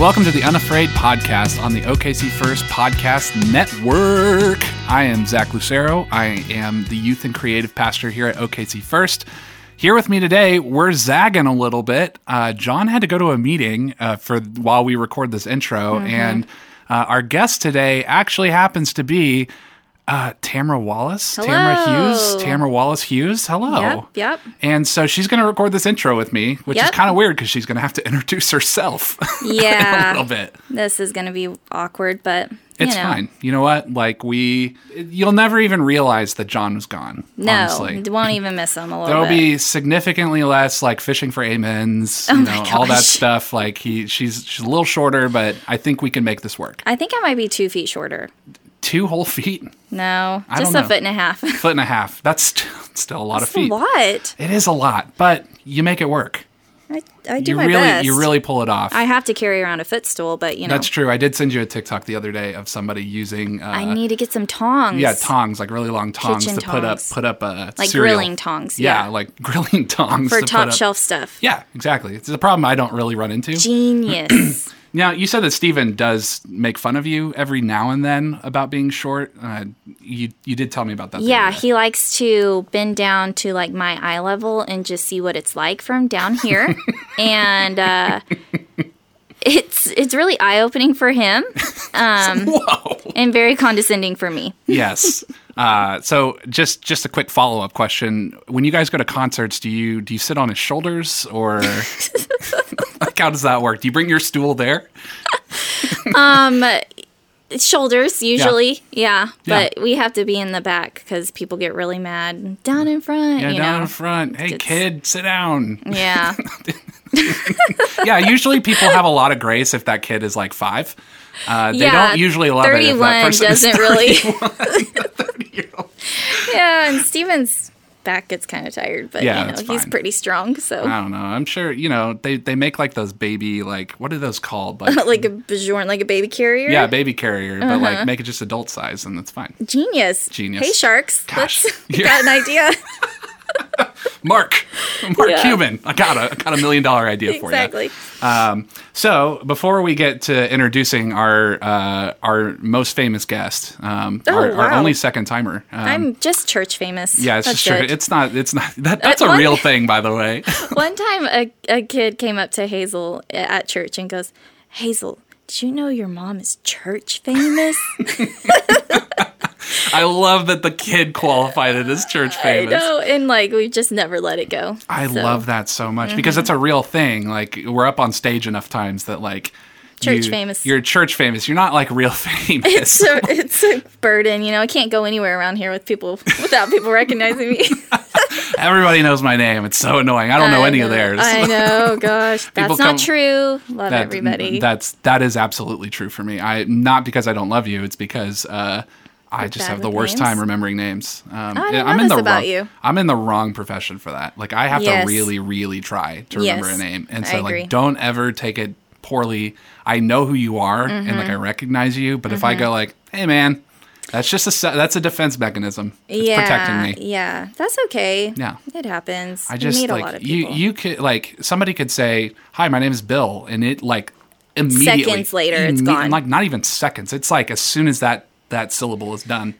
Welcome to the Unafraid podcast on the OKC First Podcast Network. I am Zach Lucero. I am the youth and creative pastor here at OKC First. Here with me today, we're zagging a little bit. Uh, John had to go to a meeting uh, for while we record this intro, and uh, our guest today actually happens to be uh, Tamara Wallace. Tamara Hewes. Tamara Wallace Hewes. Hello. Yep, yep. And so she's going to record this intro with me, which is kind of weird because she's going to have to introduce herself Yeah. a little bit. This is going to be awkward, but you It's know. fine. You know what? Like we, you'll never even realize that John was gone. No, honestly. won't even miss them a little There'll bit. be significantly less like fishing for amens, you know, all that Oh stuff. Like he, she's she's a little shorter, but I think we can make this work. I think I might be two feet shorter. Two whole feet, No, I just a know. foot and a half. foot and a half. That's st- still a lot That's of feet. a lot. It is a lot, but you make it work. I, I do You my really, best. you really pull it off. I have to carry around a footstool, but you know, That's true. I did send you a TikTok the other day of somebody using. Uh, I need to get some tongs. Yeah, tongs, like really long tongs Kitchen to put up put up a Like cereal. grilling tongs, Yeah, yeah. like grilling tongs for to top shelf stuff. Yeah, exactly. It's a problem I don't really run into. Genius. Now, you said that Steven does make fun of you every now and then about being short. Uh, you you did tell me about that. yeah, he likes to bend down to like my eye level and just see what it's like from down here, and uh, it's it's really eye opening for him. Um, Whoa. and very condescending for me. yes. Uh, so just just a quick follow up question: When you guys go to concerts, do you do you sit on his shoulders or like how does that work? Do you bring your stool there? um, Shoulders usually, yeah, Yeah. but we have to be in the back because people get really mad down in front. Yeah, down know, in front. Hey, It's- kid, sit down. yeah, yeah, usually people have a lot of grace if that kid is like five. Uh, they yeah. don't usually love it if that Thirty-one doesn't really. 30-year-old. yeah, and Steven's back gets kind of tired, but Yeah, you know he's pretty strong. So I don't know. I'm sure you know they they make like those baby like what are those called like like a Bjorn, like a baby carrier. yeah baby carrier but Uh-huh. like make it just adult size and that's fine. Genius. Genius. Hey sharks. Gosh. Let's Yeah. got an idea. Mark, Mark Yeah. Cuban, I got a I got a million dollar idea for you. exactly. Um, so before we get to introducing our uh, our most famous guest, um, Oh, our, our only second timer. Um, I'm just church famous. yeah, it's That's just true. it. It's not. It's not. That, that's a one- real thing, by the way. One time, a, a kid came up to Hazel at church and goes, Hazel, did you know your mom is church famous? I love that the kid qualified it as church famous. I know. And like, we've just never let it go. I So, mm-hmm. love that so much because it's a real thing. Like we're up on stage enough times that like Church you- famous. You're church famous. You're not like real famous. It's a, it's a burden, you know. I can't go anywhere around here with people without people recognizing me. Everybody knows my name. It's so annoying. I don't know I any of theirs. I know, gosh, that's not true. Love That- everybody. That's that is absolutely true for me. I not because I don't love you. It's because uh, I just have the worst names? time remembering names. Um, didn't I'm in the about wrong, you. I'm in the wrong profession for that. Like I have Yes. to really, really try to remember Yes. a name, and I so like don't ever take it poorly. I know who you are, and like Mm-hmm. I recognize you. But if I go like, hey man, that's just a that's a defense mechanism. It's yeah, protecting me. yeah, that's okay. Yeah. it happens. I just like lot of you. people. You could like somebody could say, "Hi, my name is Bill," and it like immediately Seconds later, it's gone. Like not even seconds. It's like as soon as that that syllable is done,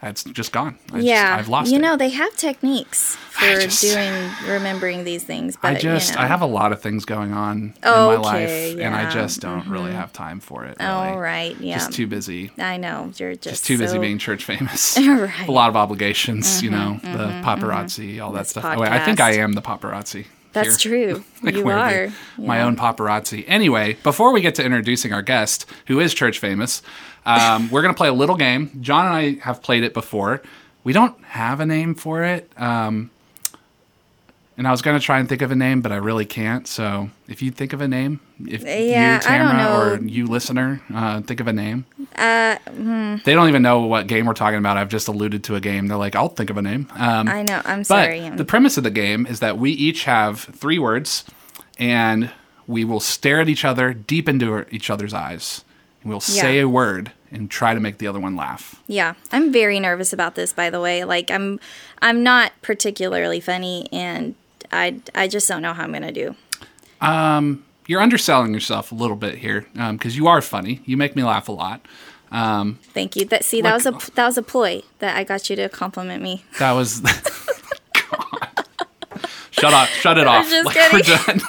that's just gone. I yeah, just, I've lost you it. know they have techniques for just- doing remembering these things. But I just you know. I have a lot of things going on in my life, Okay, and I just don't really mm-hmm. have time for it. Really. All right, yeah. Just too busy. I know you're just, Just too busy being church famous. Right. Mm-hmm, A lot of obligations, you know, mm-hmm, the mm-hmm, paparazzi, all that stuff. Wait, I think. I am the paparazzi. That's here. true. Like, you are my own paparazzi. Anyway, before we get to introducing our guest, who is church famous, um, we're going to play a little game. John and I have played it before. We don't have a name for it. Um, and I was going to try and think of a name, but I really can't. So if you think of a name, if Yeah, you, Tamara, or you, listener, uh, think of a name. Uh, hmm, They don't even know what game we're talking about. I've just alluded to a game. They're like, I'll think of a name. Um, I know. I'm but sorry. the premise of the game is that we each have three words, and we will stare at each other deep into each other's eyes. We'll say a word and try to make the other one laugh. Yeah, I'm very nervous about this. By the way, like I'm, I'm not particularly funny, and I, I just don't know how I'm gonna do. Um, you're underselling yourself a little bit here um, because you are funny. You make me laugh a lot. Um, Thank you. That see, that was a that was a ploy that I got you to compliment me. That was. God. Shut up! Shut it off! we're done.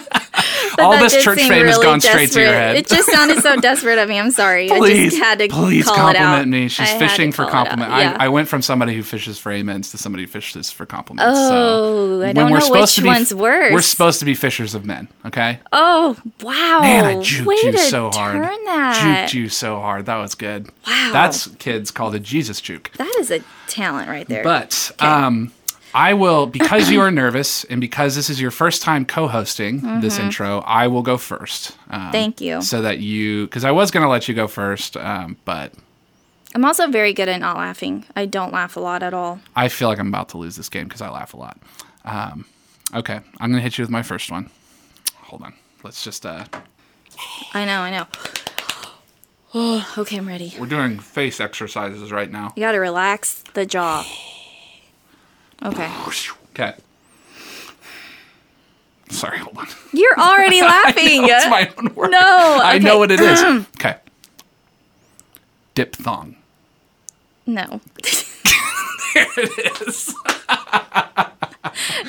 All this church fame has really gone straight to your desperate. head. It just sounded so desperate of me. I'm sorry. I please, just had to please call it out. compliment me. She's I fishing for call it out. compliment. Yeah. I, I went from somebody who fishes for amens to somebody who fishes for compliments. Oh, so I don't know which to be, one's worse. We're supposed to be fishers of men. Okay. oh wow! Man, I juked Way you so hard. Turn that. Juked you so hard. That was good. Wow. That's kids called a Jesus juke. That is a talent right there. But um, I will because you are nervous and because this is your first time co-hosting this intro. I will go first. Um, Mm-hmm. Thank you. So that you, because I was going to let you go first, um, but I'm also very good at not laughing. I don't laugh a lot at all. I feel like I'm about to lose this game because I laugh a lot. Um, okay, I'm going to hit you with my first one. Hold on. Let's just. Uh, I know. I know. Oh, okay. I'm ready. we're doing face exercises right now. You got to relax the jaw. Okay. Okay. Sorry, hold on. You're already laughing. It's my own word. No, I know what it is. Okay. Diphthong. No. There it is.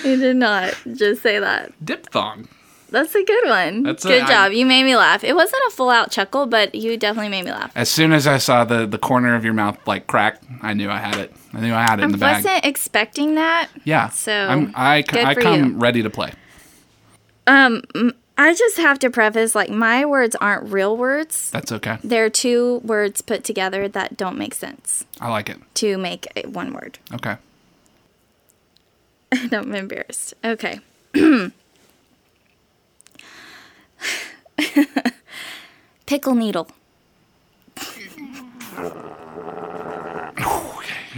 You did not just say that. Diphthong. That's a good one. That's a- good I- job. you made me laugh. It wasn't a full out chuckle, but you definitely made me laugh. As soon as I saw the, the corner of your mouth like crack, I knew I had it. I knew I had it in the bag. I wasn't expecting that. Yeah. So, I'm, I, good I for come you. ready to play. Um, I just have to preface like my words aren't real words. That's okay. They're two words put together that don't make sense I like it. to make a- one word. Okay. I'm embarrassed. Okay. Pickle needle.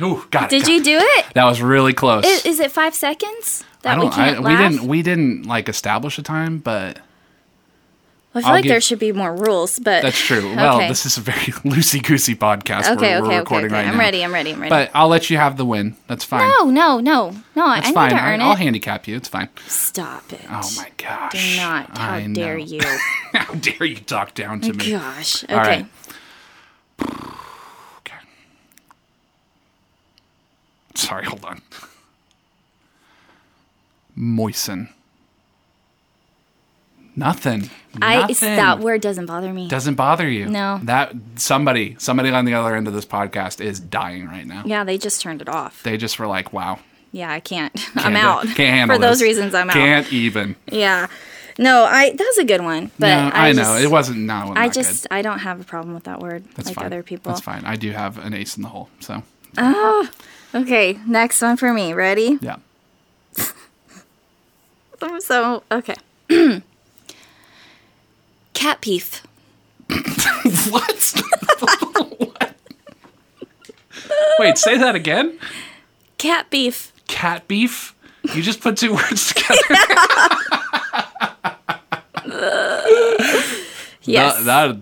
Ooh, got it. Did got you it. do it? That was really close. Is, is it five seconds that I we don't. I, can't we didn't. We didn't like establish a time, but I feel I'll like give- there should be more rules, but that's true. Well, Okay. this is a very loosey goosey podcast okay, we're, we're okay, okay, okay. right I'm now. ready. I'm ready. I'm ready. But I'll let you have the win. That's fine. no, no, no, no. That's I need fine. to I, earn I'll handicap you. It's fine. Stop it. Oh my gosh. Do not. How I dare know. you? How dare you talk down to me? Gosh. Okay. All right. Okay. Sorry, hold on. Moisten. Nothing. I that word doesn't bother me. doesn't bother you. No. That somebody, somebody on the other end of this podcast is dying right now. yeah, they just turned it off. They just were like, "Wow, Yeah, I can't. can't I'm out. Can't handle For those this. reasons, I'm out. Can't even." Yeah. No, I that's a good one, but no, I, I, know just, it wasn't. No, I just good. I don't have a problem with that word That's like fine. other people. That's fine. I do have an ace in the hole. So Oh, Okay, next one for me. Ready? yeah. I'm so okay. Cat peef. What? What? Wait, say that again. Cat beef. Cat beef. You just put two words together. Yes. That, that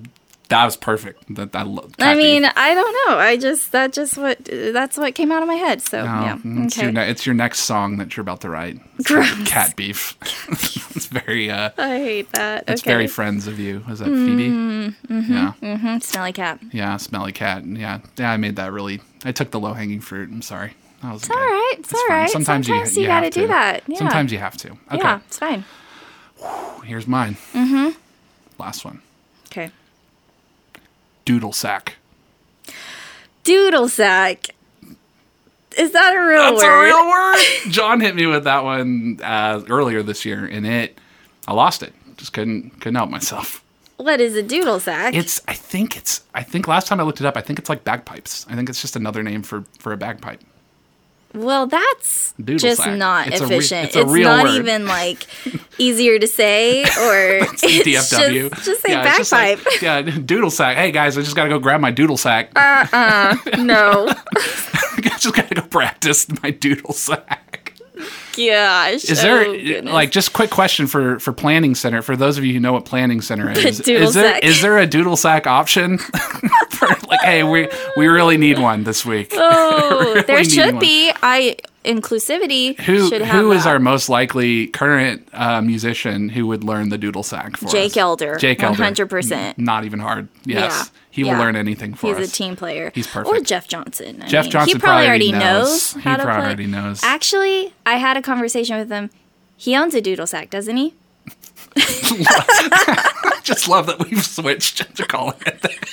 that was perfect. That I love. I mean, I don't know. I just that just what that's what came out of my head. So yeah. it's, Okay. your ne- it's your next song that you're about to write. It's Gross. Cat beef. it's very uh, I hate that. it's okay. very friends of you. Is that Phoebe? Mm-hmm. Yeah, Mhm, Smelly cat. yeah. Smelly cat. Yeah, yeah. I made that really. I took the low hanging fruit. I'm sorry. That was It's all right. It's, all fine. right. Sometimes Sometimes, you- you, got to do that. Yeah. Sometimes you have to. Okay, Yeah, it's fine. here's mine. Mm-hmm. Last one. Okay. Doodle sack. Doodle sack. Is that a real That's word? a real word. John hit me with that one uh, earlier this year, and it, I lost it. Just couldn't couldn't help myself. What is a doodle sack? It's I think it's I think last time I looked it up, I think it's like bagpipes. I think it's just another name for for a bagpipe. Well, that's Doodle just sack. not It's a re- efficient. it's real not word. even like easier to say or it's DFW. Just, just say Yeah, it's just bagpipe. like- yeah, doodle sack. Hey guys, I just got to go grab my doodle sack. Uh, uh, no. I just got to go practice my doodle sack. Gosh. Is there oh, like just quick question for for planning center for those of you who know what planning center is? Is there sack. is there a doodle sack option for like hey we we really need one this week? Oh, there really need should one. be. I inclusivity Who should have who is our most likely current uh, musician who would learn the doodle sack for Jake us? Elder, Jake Elder. 100%. Not even hard. Yes. Yeah, He will learn anything for He's us. He's a team player. He's perfect. Or. Jeff Johnson. I Jeff mean, Johnson He probably already knows. knows He to probably play. already knows. Actually, I had a conversation with him. He owns a doodle sack, doesn't he? I just love that we've switched to calling it that.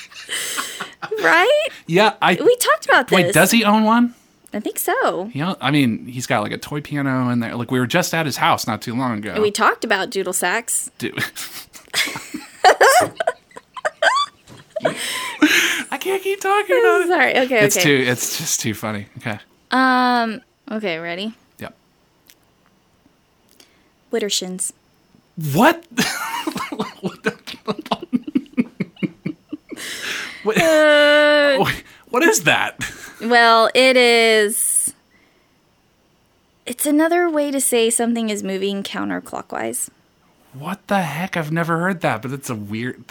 Right? Yeah, I We talked about this. Wait, does he own one? I think so. Know, I mean, he's got like a toy piano in there. Like we were just at his house not too long ago. We talked about doodle sacks. Dude. I can't keep talking about it. Sorry. Okay. It's okay. too. It's just too funny. Okay. Um. Okay. Ready? Yep. Widdershins. What? what, the- what, Uh, what is that? well, it is. It's another way to say something is moving counterclockwise. What the heck? I've never heard that, but it's a weird.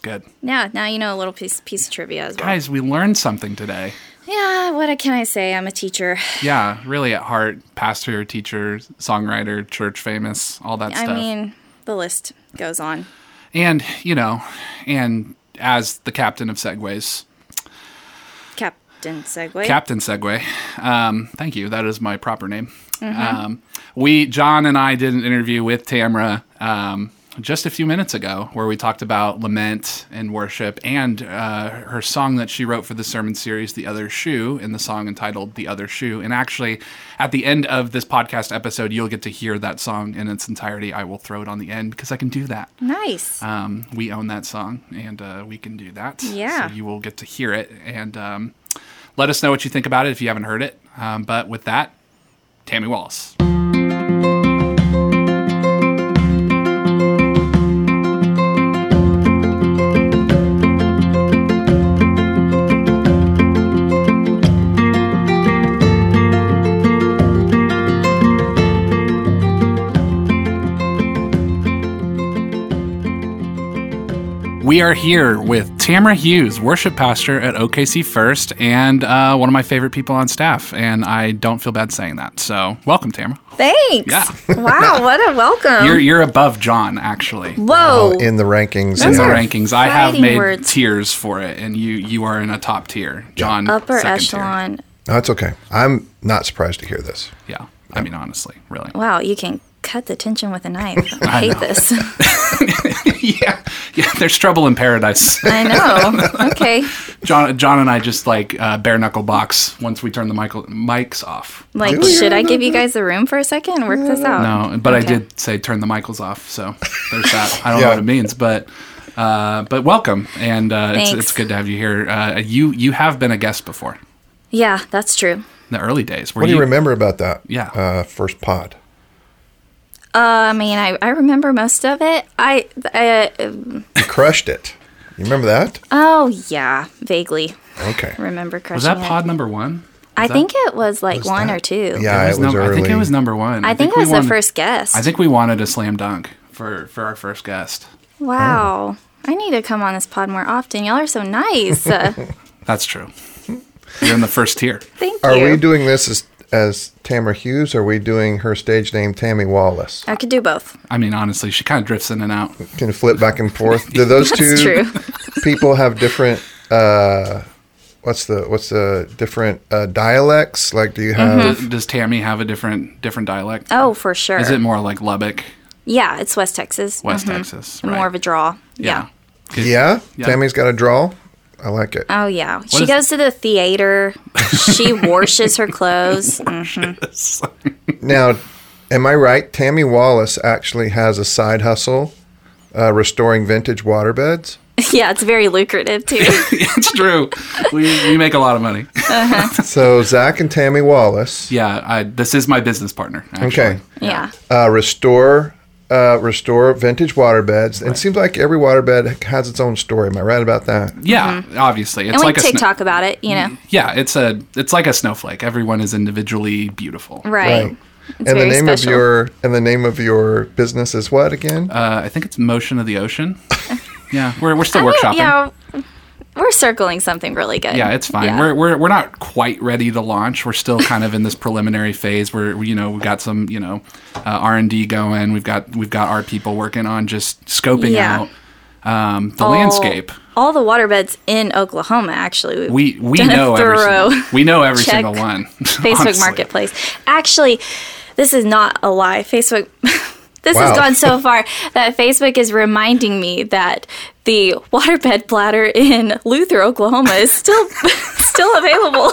That's good. Yeah. Now you know a little piece piece of trivia as well. Guys, we learned something today. Yeah. What can I say? I'm a teacher. Yeah, really at heart, pastor, teacher, songwriter, church famous, all that I stuff. I mean, the list goes on. and, you know, and as the captain of Segways, Captain Segway. Captain Segway, um, thank you. That is my proper name. Um, we, John and I did an interview with Tamra um, just a few minutes ago where we talked about lament and worship and uh, her song that she wrote for the sermon series, The Other Shoe, in the song entitled The Other Shoe. And actually, at the end of this podcast episode, you'll get to hear that song in its entirety. I will throw it on the end because I can do that. nice. Um, we own that song, and uh, we can do that. Yeah. So you will get to hear it, and um, let us know what you think about it if you haven't heard it. Um, but with that, Tammy Wallace. We are here with Tamara Hewes, worship pastor at OKC First, and uh, one of my favorite people on staff. And I don't feel bad saying that. So, welcome, Tamara. Thanks. Yeah. wow. What a welcome. You're you're above John, actually. Whoa. in the rankings. in the rankings. I have fighting made words. tiers for it, and you you are in a top tier. John, Upper second tier. echelon. No, it's okay. I'm not surprised to hear this. Yeah, I mean honestly, really. Wow. You can cut the tension with a knife. I hate this. yeah, yeah. There's trouble in paradise. I know. Okay. John, John, and I just like uh, bare knuckle box once we turn the mic- mics off. Like, Do should I give you guys the room for a second and work this out? No, but I did say turn the Michaels off, so there's that. I don't know what it means, but uh, but welcome, and uh, it's, it's good to have you here. Uh, you you have been a guest before Yeah, that's true. In the early days. Were What do you remember about that? Yeah. Uh, first pod. Uh, I mean, I, I remember most of it. I, uh, You crushed it. You remember that? oh yeah, vaguely Okay. remember crushing Was that it. pod number one? I Was that- think it was like Was one that- or two. Yeah, it was, number, early. I think it was number one. I, think, we it was won- the first guest. I think we wanted a slam dunk for for our first guest. Wow. I need to come on this pod more often. Y'all are so nice. Uh, That's true. You're in the first tier. thank you. Are we doing this as as Tamara Hewes? Or are we doing her stage name Tammy Wallace? I could do both. I mean, honestly, she kind of drifts in and out. Can flip back and forth. Do those two true. people have different? Uh, what's the what's the different uh, dialects? Like, do you have? Mm-hmm. Does, does Tammy have a different different dialect? Oh, for sure. Is it more like Lubbock, Yeah, it's West Texas. West Mhm. Texas? More of a draw. Yeah. Good. Yeah, Yeah. Tammy's got a draw. I like it. Oh yeah. she is- goes to the theater. she washes her clothes. Mhm. Now, am I right? Tammy Wallace actually has a side hustle, uh, restoring vintage waterbeds. Yeah, it's very lucrative too. it's true. We, we make a lot of money. So Zach and Tammy Wallace Yeah, I, this is my business partner. Actually. Okay. Yeah. uh, restore uh, restore vintage waterbeds. And it seems like every waterbed has its own story. Am I right about that? Yeah, obviously, it's Mm-hmm. And we like a sno- TikTok about it, you know. yeah, it's a it's like a snowflake. Everyone is individually beautiful. Right. Right. It's and the name special. of your and the name of your business is what again? Uh, I think it's Motion of the Ocean. yeah, we're we're still I mean, workshopping. Yeah. We're circling something really good. Yeah, it's fine. Yeah. We're, we're we're not quite ready to launch. We're still kind of in this preliminary phase where you know we've got some you know uh, R and D going. We've got we've got our people working on just scoping Yeah. out um, the All- landscape. All the waterbeds in Oklahoma, actually. We we a know every single, we know every single one. Facebook honestly. Marketplace. Actually, this is not a lie. Facebook. This Wow. has gone so far that Facebook is reminding me that the waterbed bladder in Luther, Oklahoma, is still still available.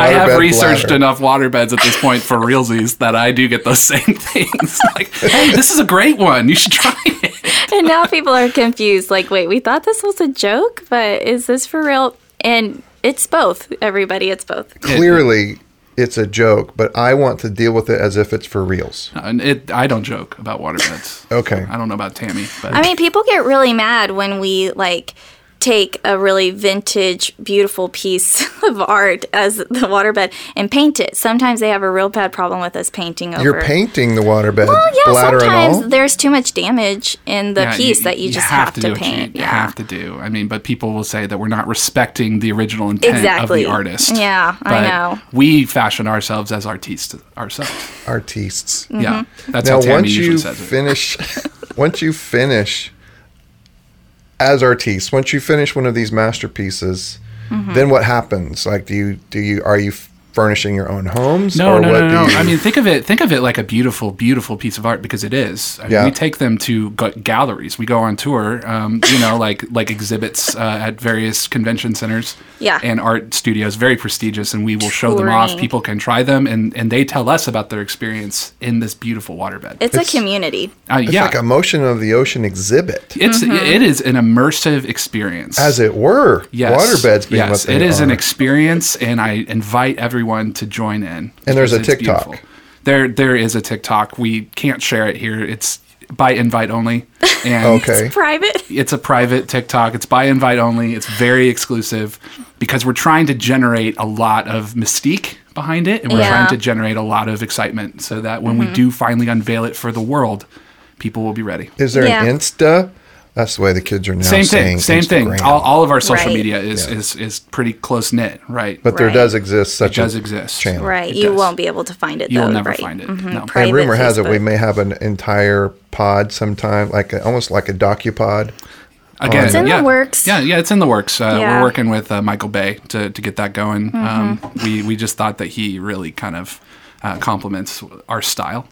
I have researched bladder. enough waterbeds at this point for realsies that I do get those same things. like, hey, this is a great one. You should try it. and now people are confused. Like, wait, we thought this was a joke, but is this for real? And it's both. Everybody, it's both. Clearly, it's a joke, but I want to deal with it as if it's for reals. And it, I don't joke about waterbeds. Okay. I don't know about Tammy, but I mean, people get really mad when we like take a really vintage, beautiful piece of art as the waterbed and paint it. Sometimes they have a real bad problem with us painting over. You're painting the waterbed, Well, yeah, sometimes there's too much damage in the Yeah, piece that you, just have, to, do what paint. You, yeah. have to do. I mean, but people will say that we're not respecting the original intent Exactly. of the artist. Yeah, I know. We fashion ourselves as artistes ourselves. Artistes. Yeah, mm-hmm. that's Now, how Tammy once usually you says it. finish, once you finish as artists, once you finish one of these masterpieces, Mm-hmm. then what happens? Like, do you do you are you furnishing your own homes? No, or no, what no, no. you- I mean, think of it. Think of it like a beautiful, beautiful piece of art because it is. I mean, Yeah. We take them to g- galleries. We go on tour. Um, you know, like like exhibits uh, at various convention centers. Yeah. And art studios, very prestigious, and we will show them off. People can try them, and and they tell us about their experience in this beautiful waterbed. It's, It's- a community. Uh, it's yeah, like a motion of the ocean exhibit, it's Mm-hmm. it is an immersive experience. as it were. Yes. Waterbeds being yes, what they it is are. an experience, and I invite everyone to join in. And there's a TikTok. beautiful. There, there is a TikTok. We can't share it here. It's by invite only, and Okay. Private. it's a private TikTok. It's by invite only. It's very exclusive because we're trying to generate a lot of mystique behind it, and we're Yeah. trying to generate a lot of excitement so that when we mm-hmm. do finally unveil it for the world, people will be ready. Is there Yeah. an Insta? That's the way the kids are now Same thing. Same thing. All, all of our social Right. media is, Yeah. is is pretty close knit, right? but there Right. does exist such does a exist. channel. Right. It You does. won't be able to find it You'll though. never right. find it. Mhm. No. And Private rumor has it we may have an entire pod sometime, like a, almost like a docupod. Again, It's in the yeah. works. Yeah, yeah, it's in the works. Uh, Yeah. Mm-hmm. We're working with uh, Michael Bay to, to get that going. Um, we we just thought that he really kind of uh, complements our style.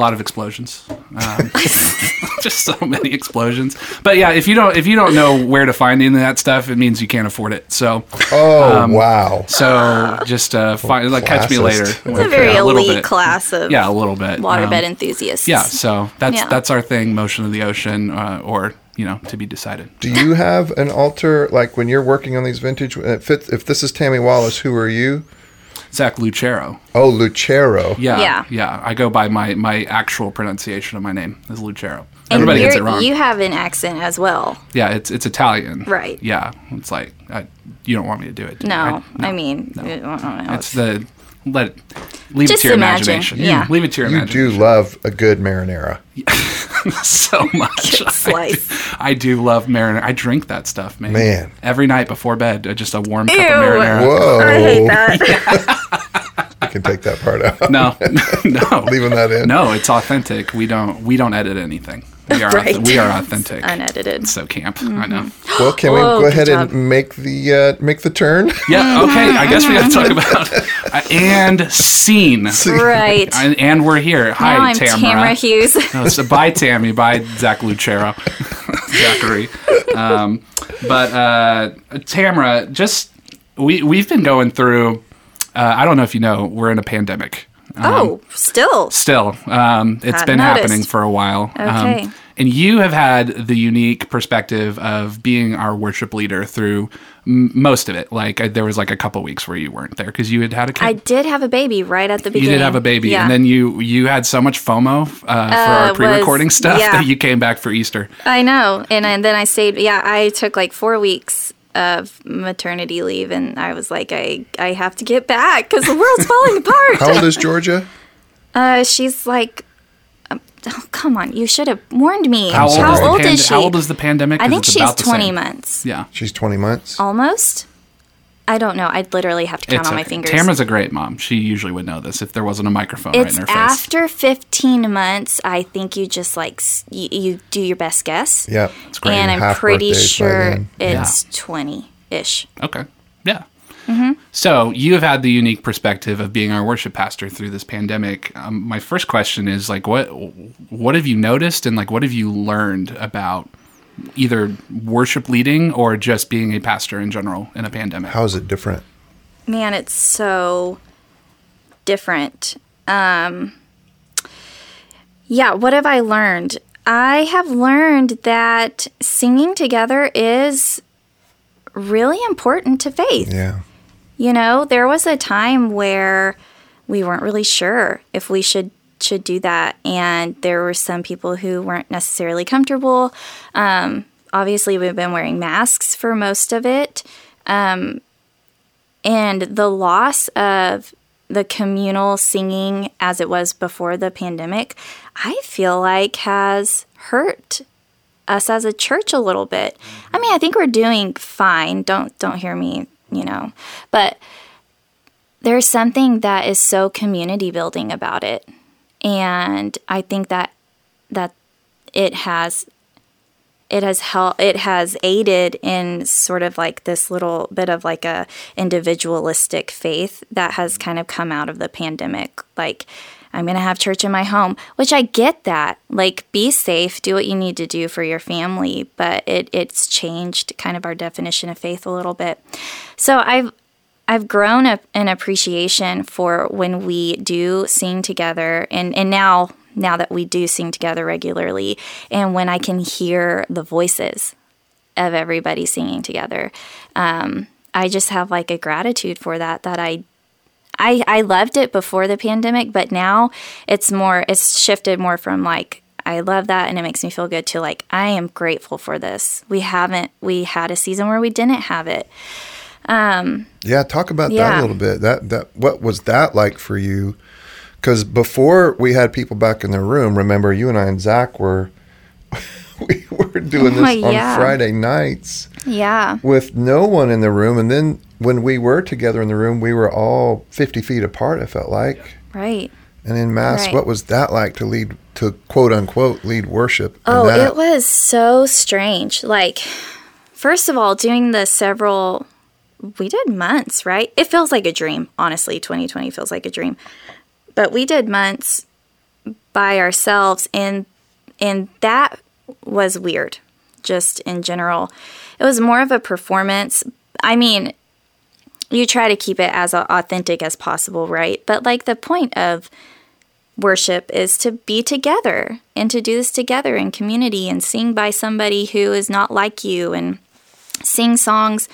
A lot of explosions, um, just so many explosions. But yeah, if you don't if you don't know where to find any of that stuff, it means you can't afford it. So Oh Um, wow! so just uh, find, like catch me later. classist. It's a very a elite bit. class of Yeah, a little bit. waterbed Um, enthusiasts. yeah, so that's Yeah. that's our thing, motion of the ocean, uh, or you know, to be decided. Do you have an altar like when you're working on these vintage? If, it, if this is Tammy Wallace, who are you? Zach Lucero. Oh, Lucero. Yeah, Yeah. yeah, I go by my my actual pronunciation of my name is Lucero. And Everybody gets it you're- wrong. You have an accent as well. yeah, it's it's Italian. Right. Yeah, it's like I, you don't want me to do it. do you? No, I, I, mean, I don't know. it's the let it leave Just it to your imagine, imagination. yeah. leave it to your imagination. You do love a good marinara. so much. I, slice. do, I do love marinara. I drink that stuff, man. Man. every night before bed, uh, just a warm cup of marinara. Whoa! I hate that. I can take that part out. No, no, Leaving that in. no. It's authentic. We don't we don't edit anything. We are Right. we are authentic. Unedited. So camp. I know. Well, can we go ahead job. and make the uh, make the turn? Yeah. Okay. I guess we got to talk about uh, and scene. Right. And, and we're here. Hi, now I'm Tamara. Tamara Hewes. No, so bye, Tammy. Bye, Zach Lucero. Zachary. Um, but uh, Tamara, just we we've been going through. Uh, I don't know if you know, we're in a pandemic. Oh, still. Still, um, it's Hadn't been noticed. happening for a while. Okay. Um, and you have had the unique perspective of being our worship leader through m- most of it. Like uh, there was like a couple weeks where you weren't there because you had had a kid. I did have a baby right at the beginning. you did have a baby, Yeah. and then you you had so much FOMO uh, for our pre-recording stuff yeah. that you came back for Easter. I know. And, and then I stayed, yeah, I took like four weeks of maternity leave and I was like, I, I have to get back because the world's falling apart. How old is Georgia? Uh, she's like Oh, come on, you should have warned me. How old, sorry. is, old pand- is she? How old is the pandemic? I think she's 20 same. months. Yeah. She's 20 months. Almost. I don't know. I'd literally have to count It's on my fingers. Tamara's a great mom. She usually would know this if there wasn't a microphone right in her face. after 15 months. I think you just like you, you do your best guess. Yep. great. And I'm pretty sure it's 20 ish. Okay. Yeah. Mm-hmm. So you have had the unique perspective of being our worship pastor through this pandemic. Um, my first question is like, what what have you noticed and like what have you learned about either worship leading or just being a pastor in general in a pandemic? How is it different? Man, it's so different. Um, yeah, what have I learned? I have learned that singing together is really important to faith. Yeah. You know, there was a time where we weren't really sure if we should should do that, and there were some people who weren't necessarily comfortable. Um, obviously, we've been wearing masks for most of it, um, and the loss of the communal singing as it was before the pandemic, I feel like has hurt us as a church a little bit. I mean, I think we're doing fine. Don't don't hear me, you know. But there's something that is so community building about it. And I think that that it has it has helped it has aided in sort of like this little bit of like a individualistic faith that has kind of come out of the pandemic. Like i'm going to have church in my home which i get that. Like be safe do what you need to do for your family. But it it's changed kind of our definition of faith a little bit. So i've I've grown a, an appreciation for when we do sing together, and, and now now that we do sing together regularly, and when I can hear the voices of everybody singing together, um, I just have like a gratitude for that. That I, I I loved it before the pandemic, but now it's more it's shifted more from like I love that and it makes me feel good to like I am grateful for this. We haven't we had a season where we didn't have it. Um, yeah, talk about that a little bit. That that what was that like for you? Because before we had people back in the room, remember you and I and Zach were we were doing this Oh, on. Friday nights Yeah. with no one in the room, and then when we were together in the room, we were all fifty feet apart. It felt like, Right. and in mass, Right. what was that like to lead to quote unquote lead worship? Oh, that? it was so strange. Like, first of all, doing the several, we did months, right? It feels like a dream. Honestly, 2020 feels like a dream. But we did months by ourselves, and and that was weird. Just in general, it was more of a performance. I mean, you try to keep it as authentic as possible, right? But like the point of worship is to be together and to do this together in community and sing by somebody who is not like you and sing songs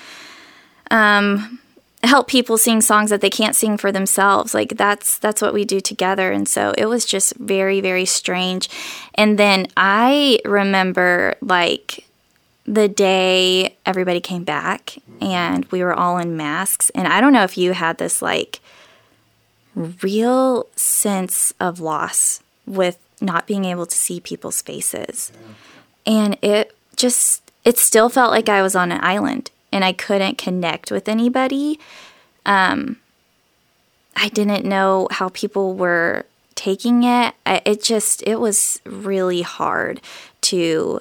um help people sing songs that they can't sing for themselves. Like that's that's what we do together. And so it was just very very strange. And then i remember like the day everybody came back and we were all in masks. And i don't know if you had this like real sense of loss with not being able to see people's faces. And it just, it still felt like I was on an island and I couldn't connect with anybody. Um, I didn't know how people were taking it. I, it just, it was really hard to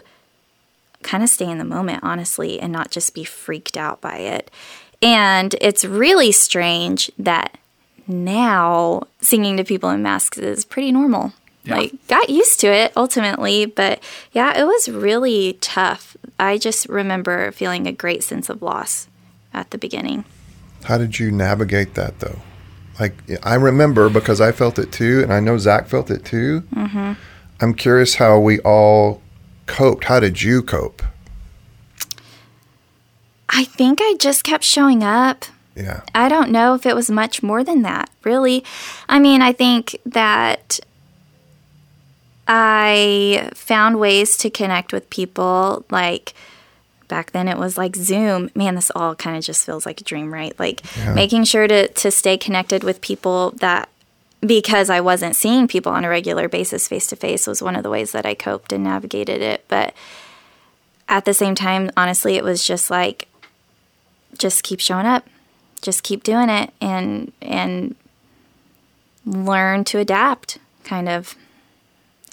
kind of stay in the moment, honestly, and not just be freaked out by it. And it's really strange that now singing to people in masks is pretty normal. Yeah. Like, got used to it ultimately, but yeah, it was really tough. I just remember feeling a great sense of loss at the beginning. How did you navigate that though? Like I remember because I felt it too, and I know Zach felt it too. Mm-hmm. I'm curious how we all coped. How did you cope? I think I just kept showing up. Yeah, I don't know if it was much more than that, really. I mean, I think that I found ways to connect with people. Like back then, it was like Zoom. Man, this all kind of just feels like a dream, right? Like making sure to, to stay connected with people that because I wasn't seeing people on a regular basis face to face was one of the ways that I coped and navigated it. But at the same time, honestly, it was just like, just keep showing up, just keep doing it, and and learn to adapt. Kind of.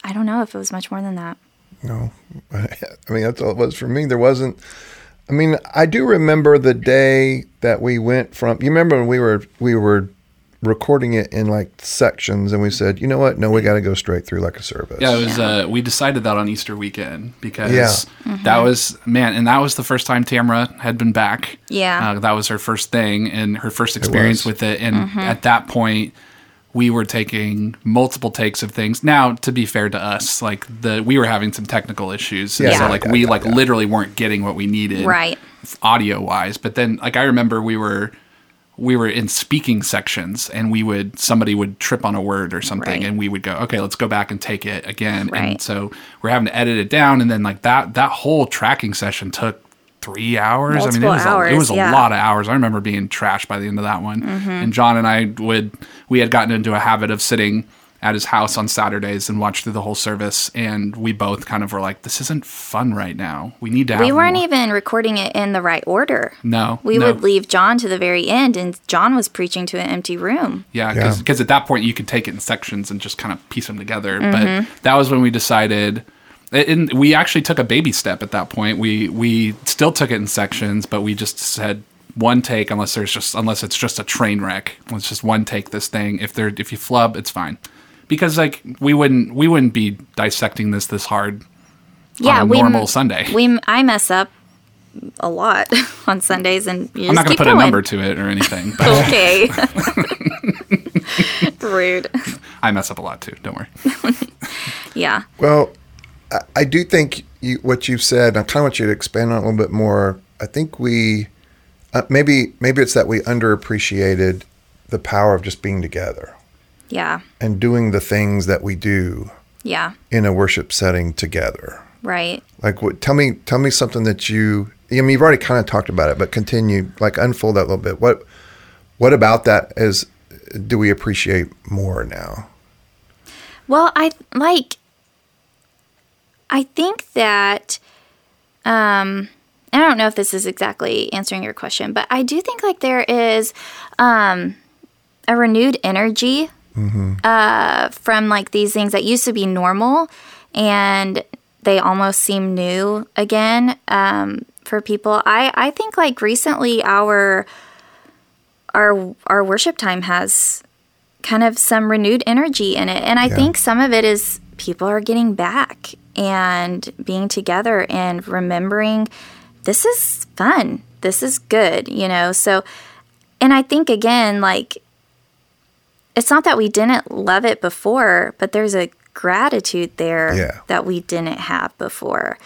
I don't know if it was much more than that. No, I mean that's all it was for me. There wasn't. I mean, I do remember the day that we went from. You remember when we were we were recording it in like sections, and we said, you know what? No, we got to go straight through like a service. Yeah, it was. Uh, we decided that on Easter weekend because Yeah. that was man, and that was the first time Tamara had been back. Yeah. uh, that was her first thing and her first experience was. with it. And at that point, we were taking multiple takes of things. Now, to be fair to us, like the we were having some technical issues, Yeah. so like Yeah, we yeah, like yeah. literally weren't getting what we needed, Right. audio wise. But then, like I remember, we were we were in speaking sections and we would somebody would trip on a word or something Right. and we would go okay let's go back and take it again and Right. so we're having to edit it down and then like that that whole tracking session took three hours i mean it Multiple was, a, it hours, was a yeah. lot of hours i remember being trashed by the end of that one Mm-hmm. and john and i would we had gotten into a habit of sitting at his house on saturdays and watch through the whole service and we both kind of were like this isn't fun right now we need to have We weren't more. even recording it in the right order. no We no. would leave John to the very end, and John was preaching to an empty room. Yeah, Yeah. because at that point you could take it in sections and just kind of piece them together. Mm-hmm. But that was when we decided, and we actually took a baby step at that point. We we still took it in sections, but we just said one take unless there's just unless it's just a train wreck. Let's just one take this thing. If there if you flub, it's fine. Because like we wouldn't we wouldn't be dissecting this this hard Yeah, on a we normal Sunday. We I mess up a lot on Sundays, and you I'm not going going to put a number to it or anything, but Okay. Rude. I mess up a lot too. Don't worry. Yeah. Well, I, do think you, what you've said. I kind of want you to expand on it a little bit more. I think we uh, maybe maybe it's that we underappreciated the power of just being together Yeah. and doing the things that we do Yeah. in a worship setting together. Right. Like, what? Tell me, tell me something that you. I mean, you've already kind of talked about it, but continue. Like, unfold that a little bit. What, what about that is do we appreciate more now? Well, I like I think that um I don't know if this is exactly answering your question, but I do think like there is um a renewed energy uh from like these things that used to be normal and they almost seem new again um for people. I I think like recently our our our worship time has kind of some renewed energy in it. And I Yeah. think some of it is people are getting back and being together and remembering this is fun. This is good, you know. So and I think again like it's not that we didn't love it before, but there's a gratitude there Yeah. that we didn't have before.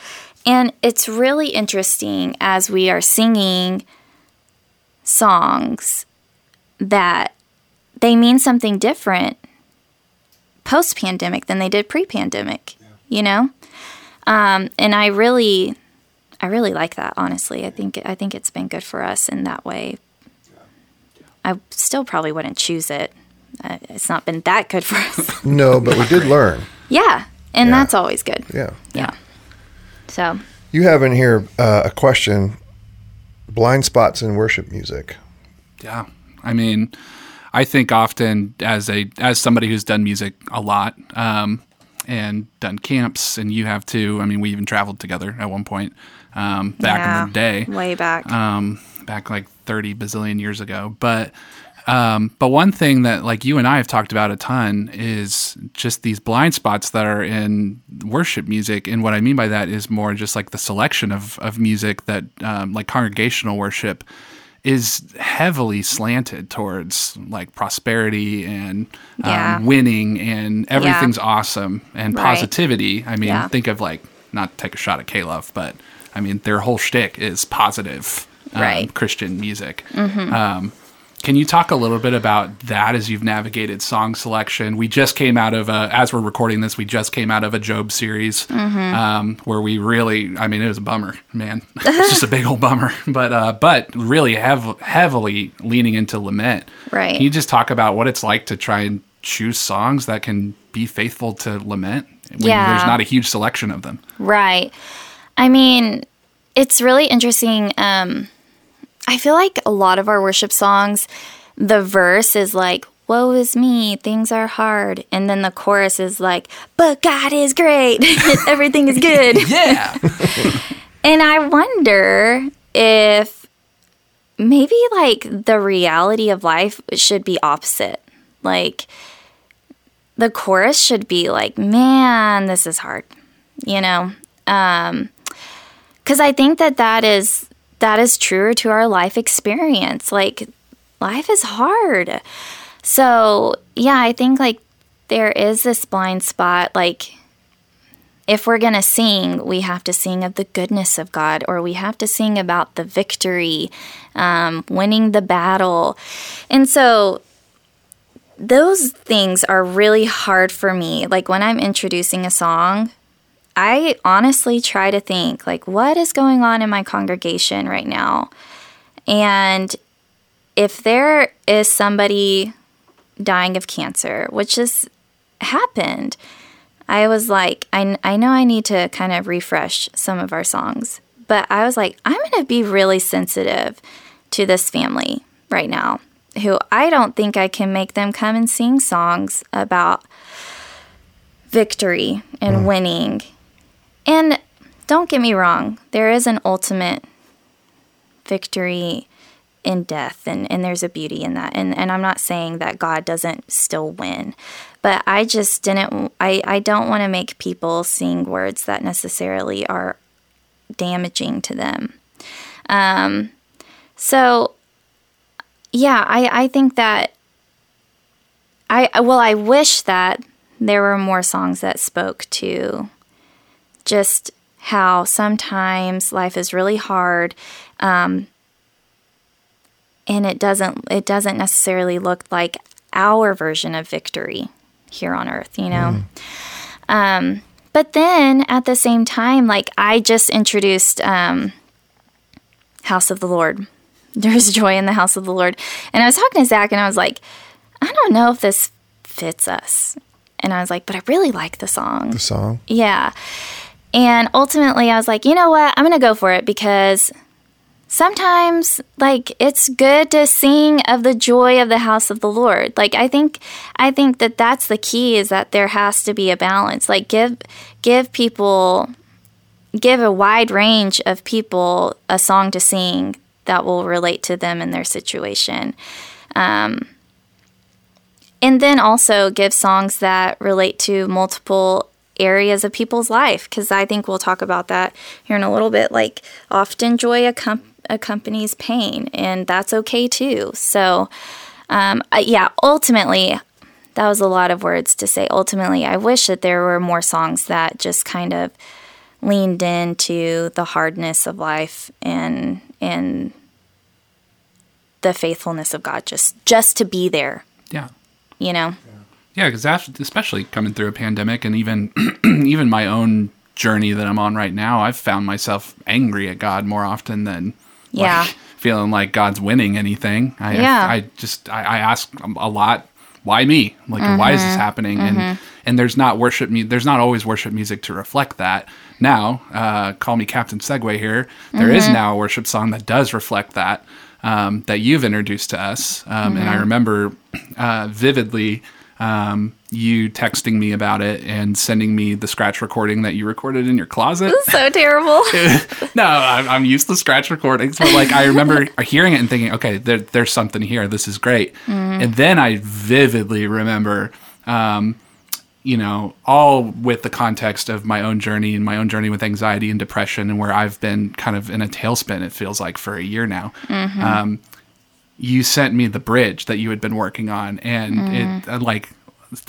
And it's really interesting as we are singing songs that they mean something different post pandemic than they did pre pandemic, you know? Um, and I really, I really like that, honestly. I think, I think it's been good for us in that way. I still probably wouldn't choose it. Uh, it's not been that good for us. No, but we did learn. yeah. And Yeah. that's always good. Yeah. Yeah. So, You have in here uh, a question blind spots in worship music. Yeah. I mean, I think often as a as somebody who's done music a lot um, and done camps, and you have too. I mean, we even traveled together at one point um, back yeah, in the day, way back. um, back like thirty bazillion years ago. But um, but one thing that like you and I have talked about a ton is just these blind spots that are in worship music, and what I mean by that is more just like the selection of of music that um, like congregational worship is heavily slanted towards like prosperity and um, Yeah. winning and everything's awesome and Right. positivity. I mean, Yeah. think of like not to take a shot at K-Love, but I mean their whole shtick is positive um, Right. Christian music. Um, can you talk a little bit about that as you've navigated song selection? We just came out of a, as we're recording this, we just came out of a Job series um, where we really, I mean, it was a bummer, man. it's just a big old bummer, but uh, but really hev- heavily leaning into lament. Right. Can you just talk about what it's like to try and choose songs that can be faithful to lament when Yeah. there's not a huge selection of them. Right. I mean, it's really interesting. Um, I feel like a lot of our worship songs, the verse is like, Woe is me, things are hard. And then the chorus is like, But God is great, everything is good. Yeah. And I wonder if maybe like the reality of life should be opposite. Like the chorus should be like, man, this is hard, you know? Um, cause I think that that is, that is truer to our life experience. Like life is hard. So yeah, I think like there is this blind spot, like if we're going to sing, we have to sing of the goodness of God, or we have to sing about the victory, um, winning the battle. And so those things are really hard for me. Like when I'm introducing a song, I honestly try to think, like, what is going on in my congregation right now? And if there is somebody dying of cancer, which has happened, I was like, I, I know I need to kind of refresh some of our songs, but I was like, I'm going to be really sensitive to this family right now, who I don't think I can make them come and sing songs about victory and mm. winning. And don't get me wrong, there is an ultimate victory in death and, and there's a beauty in that. And, and i'm not saying that god doesn't still win but i just didn't i, I don't want to make people sing words that necessarily are damaging to them. Um, so yeah I, I think that i well i wish that there were more songs that spoke to just how sometimes life is really hard um, and it doesn't it doesn't necessarily look like our version of victory here on earth you know? Um, but then at the same time like i just introduced um, house of the lord. There's joy in the house of the lord. And i was talking to zach and i was like i don't know if this fits us. And i was like but i really like the song. The song. yeah. And ultimately, I was like, you know what? I'm going to go for it because sometimes, like, it's good to sing of the joy of the house of the Lord. Like, I think, I think that that's the key is that there has to be a balance. Like, give, give people, give a wide range of people a song to sing that will relate to them and their situation. Um, and then also give songs that relate to multiple areas of people's life because I think we'll talk about that here in a little bit. Like, often joy accom- accompanies pain, and that's okay too. So, um, yeah, ultimately, that was a lot of words to say. Ultimately, I wish that there were more songs that just kind of leaned into the hardness of life and and the faithfulness of God just just to be there, Yeah. you know. Yeah, because especially coming through a pandemic and even even my own journey that I'm on right now, I've found myself angry at God more often than Yeah. like, feeling like God's winning anything. I Yeah. I, just I, I ask a lot, why me? Like why is this Mm-hmm. happening? And and there's not worship mu- there's not always worship music to reflect that. Now, uh, call me Captain Segue here. There is Mm-hmm. now a worship song that does reflect that. Um, that you've introduced to us, um, and Mm-hmm. I remember uh, vividly um, you texting me about it and sending me the scratch recording that you recorded in your closet. So terrible. no, I'm, I'm used to scratch recordings, but like I remember hearing it and thinking, okay, there, there's something here. This is great. And then I vividly remember, um, you know, all with the context of my own journey and my own journey with anxiety and depression, and where I've been kind of in a tailspin. It feels like for a year now. Um, you sent me the bridge that you had been working on, and it uh, like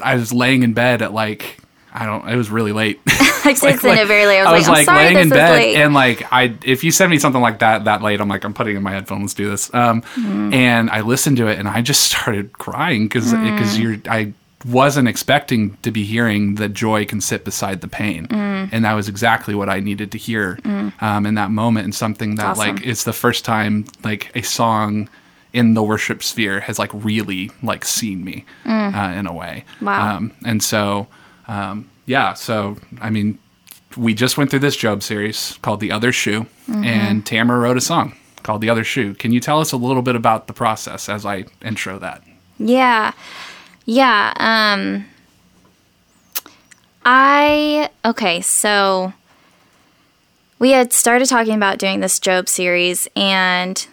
I was laying in bed at like. I don't. It was really late. I did send it very late. I was, like, I'm sorry laying in bed late. and like I if you send me something like that that late, I'm like I'm putting in my headphones. Let's do this. Um, Mm. and I listened to it and I just started crying because Mm. you're I wasn't expecting to be hearing that joy can sit beside the pain, Mm. and that was exactly what I needed to hear um, in that moment and something that Awesome. like it's the first time like a song in the worship sphere has like really like seen me uh, in a way. Wow. Um, and so, um, yeah. So I mean, we just went through this Job series called "The Other Shoe," and Tamara wrote a song called "The Other Shoe." Can you tell us a little bit about the process as I intro that? Yeah. Yeah. Um I okay, so we had started talking about doing this Job series and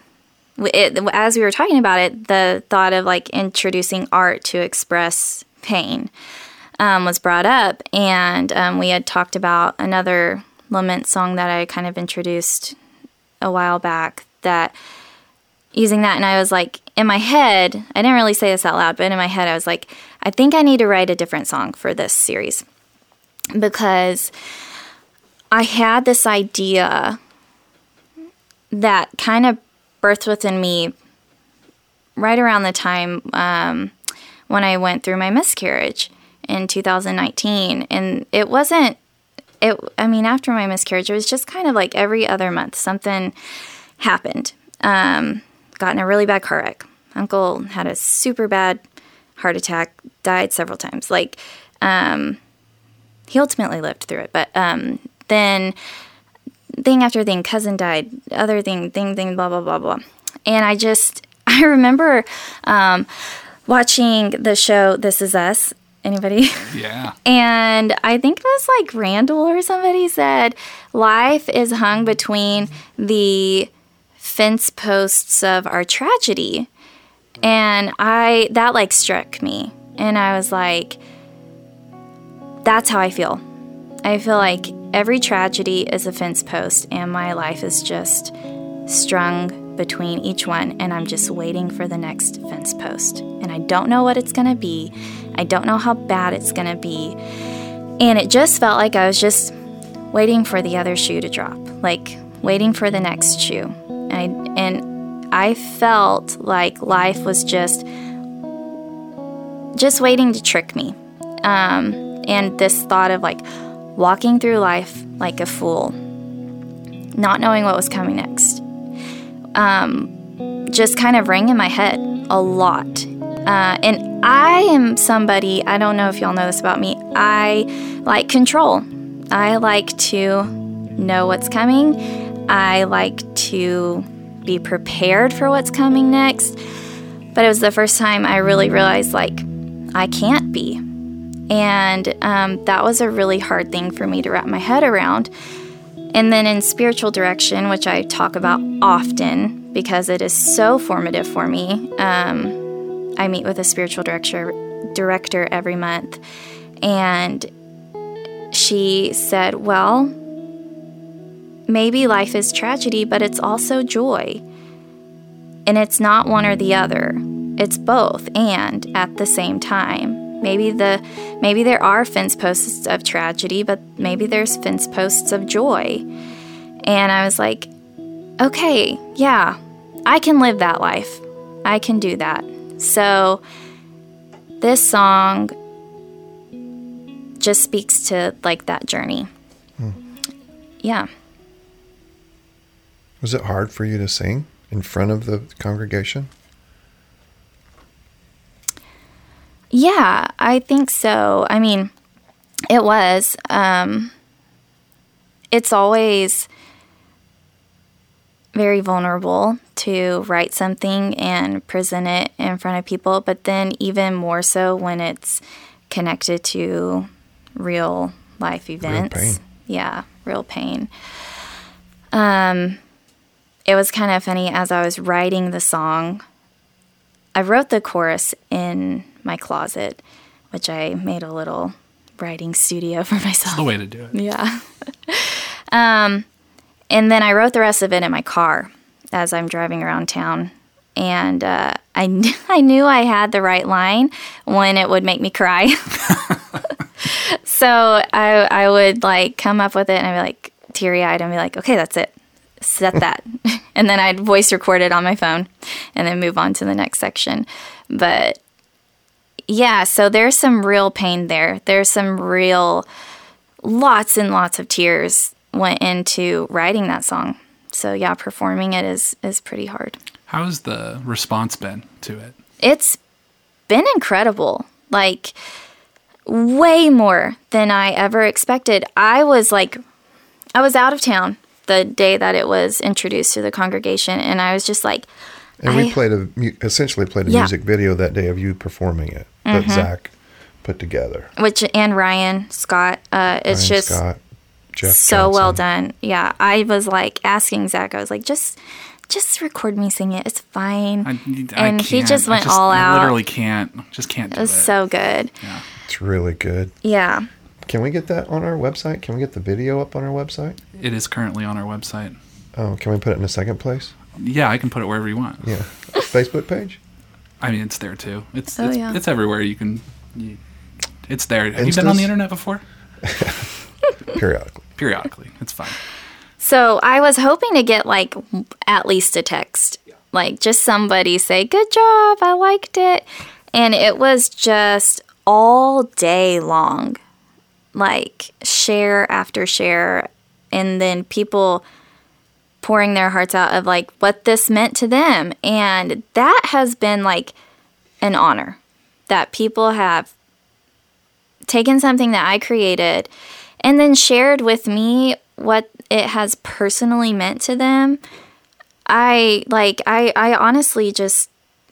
it, as we were talking about it, the thought of like introducing art to express pain um, was brought up, and um, we had talked about another lament song that I kind of introduced a while back that using that and I was like in my head, I didn't really say this out loud, but in my head I was like, I think I need to write a different song for this series. Because I had this idea that kind of birthed within me right around the time um, when I went through my miscarriage in 2019. And it wasn't, it, I mean, after my miscarriage, it was just kind of like every other month, something happened. Um, got in a really bad car wreck. Uncle had a super bad heart attack, died several times. Like, um, he ultimately lived through it, but um, then thing after thing, cousin died, other thing, thing, thing, blah, blah, blah, blah. And I just, I remember um, watching the show This Is Us. Anybody? Yeah. And I think it was like Randall or somebody said, life is hung between the fence posts of our tragedy. And I, that like struck me. And I was like, that's how I feel. I feel like every tragedy is a fence post, and my life is just strung between each one, and I'm just waiting for the next fence post. And I don't know what it's gonna be, I don't know how bad it's gonna be. And it just felt like I was just waiting for the other shoe to drop, like waiting for the next shoe. And I, and I felt like life was just just waiting to trick me. Um, and this thought of like walking through life like a fool, not knowing what was coming next, um, just kind of rang in my head a lot. Uh, and I am somebody, I don't know if y'all know this about me, I like control. I like to know what's coming. I like to be prepared for what's coming next. But it was the first time I really realized, like, I can't be. And um, that was a really hard thing for me to wrap my head around. And then in spiritual direction, which I talk about often because it is so formative for me, um, I meet with a spiritual director director every month, and she said, "Well, maybe life is tragedy, but it's also joy, and it's not one or the other; it's both, and at the same time." Maybe the maybe there are fence posts of tragedy, but maybe there's fence posts of joy. And I was like, okay, yeah, I can live that life. I can do that. So this song just speaks to like that journey. Hmm. Yeah. Was it hard for you to sing in front of the congregation? Yeah, I think so. I mean, it was. Um, it's always very vulnerable to write something and present it in front of people, but then even more so when it's connected to real life events. pain. Yeah, real pain. Um, it was kind of funny as I was writing the song. I wrote the chorus in my closet, which I made a little writing studio for myself. The way to do it. Yeah. um, and then I wrote the rest of it in my car as I'm driving around town. And uh, I, kn- I knew I had the right line when it would make me cry. so I, I would like come up with it and I'd be like teary eyed and be like, okay, that's it. Set that. and then I'd voice record it on my phone and then move on to the next section. But yeah, so there's some real pain there. There's some real, lots and lots of tears went into writing that song. So yeah, performing it is is pretty hard. How's the response been to it? It's been incredible. Like, way more than I ever expected. I was like, I was out of town the day that it was introduced to the congregation, and I was just like, And we played a mu- essentially played a Yeah. music video that day of you performing it that Zach put together. which and Ryan Scott, uh, it's Ryan just Scott, Jeff so well done. Yeah, I was like asking Zach, I was like, just, just record me singing it. It's fine. I, I and he can't. just I went all I out. literally can't. Just can't do it was it. so good. Yeah. It's really good. Yeah. Can we get that on our website? Can we get the video up on our website? It is currently on our website. Oh, can we put it in a second place? Yeah, I can put it wherever you want. Yeah, Facebook page. I mean, it's there too. It's Oh, it's, yeah. it's everywhere. You can. You, it's there. Have you been on the internet before? Periodically. Periodically. It's fine. So I was hoping to get like at least a text, like just somebody say, "Good job, I liked it," and it was just all day long, like share after share, and then people pouring their hearts out of like what this meant to them, and that has been like an honor that people have taken something that I created and then shared with me what it has personally meant to them. I like i i honestly just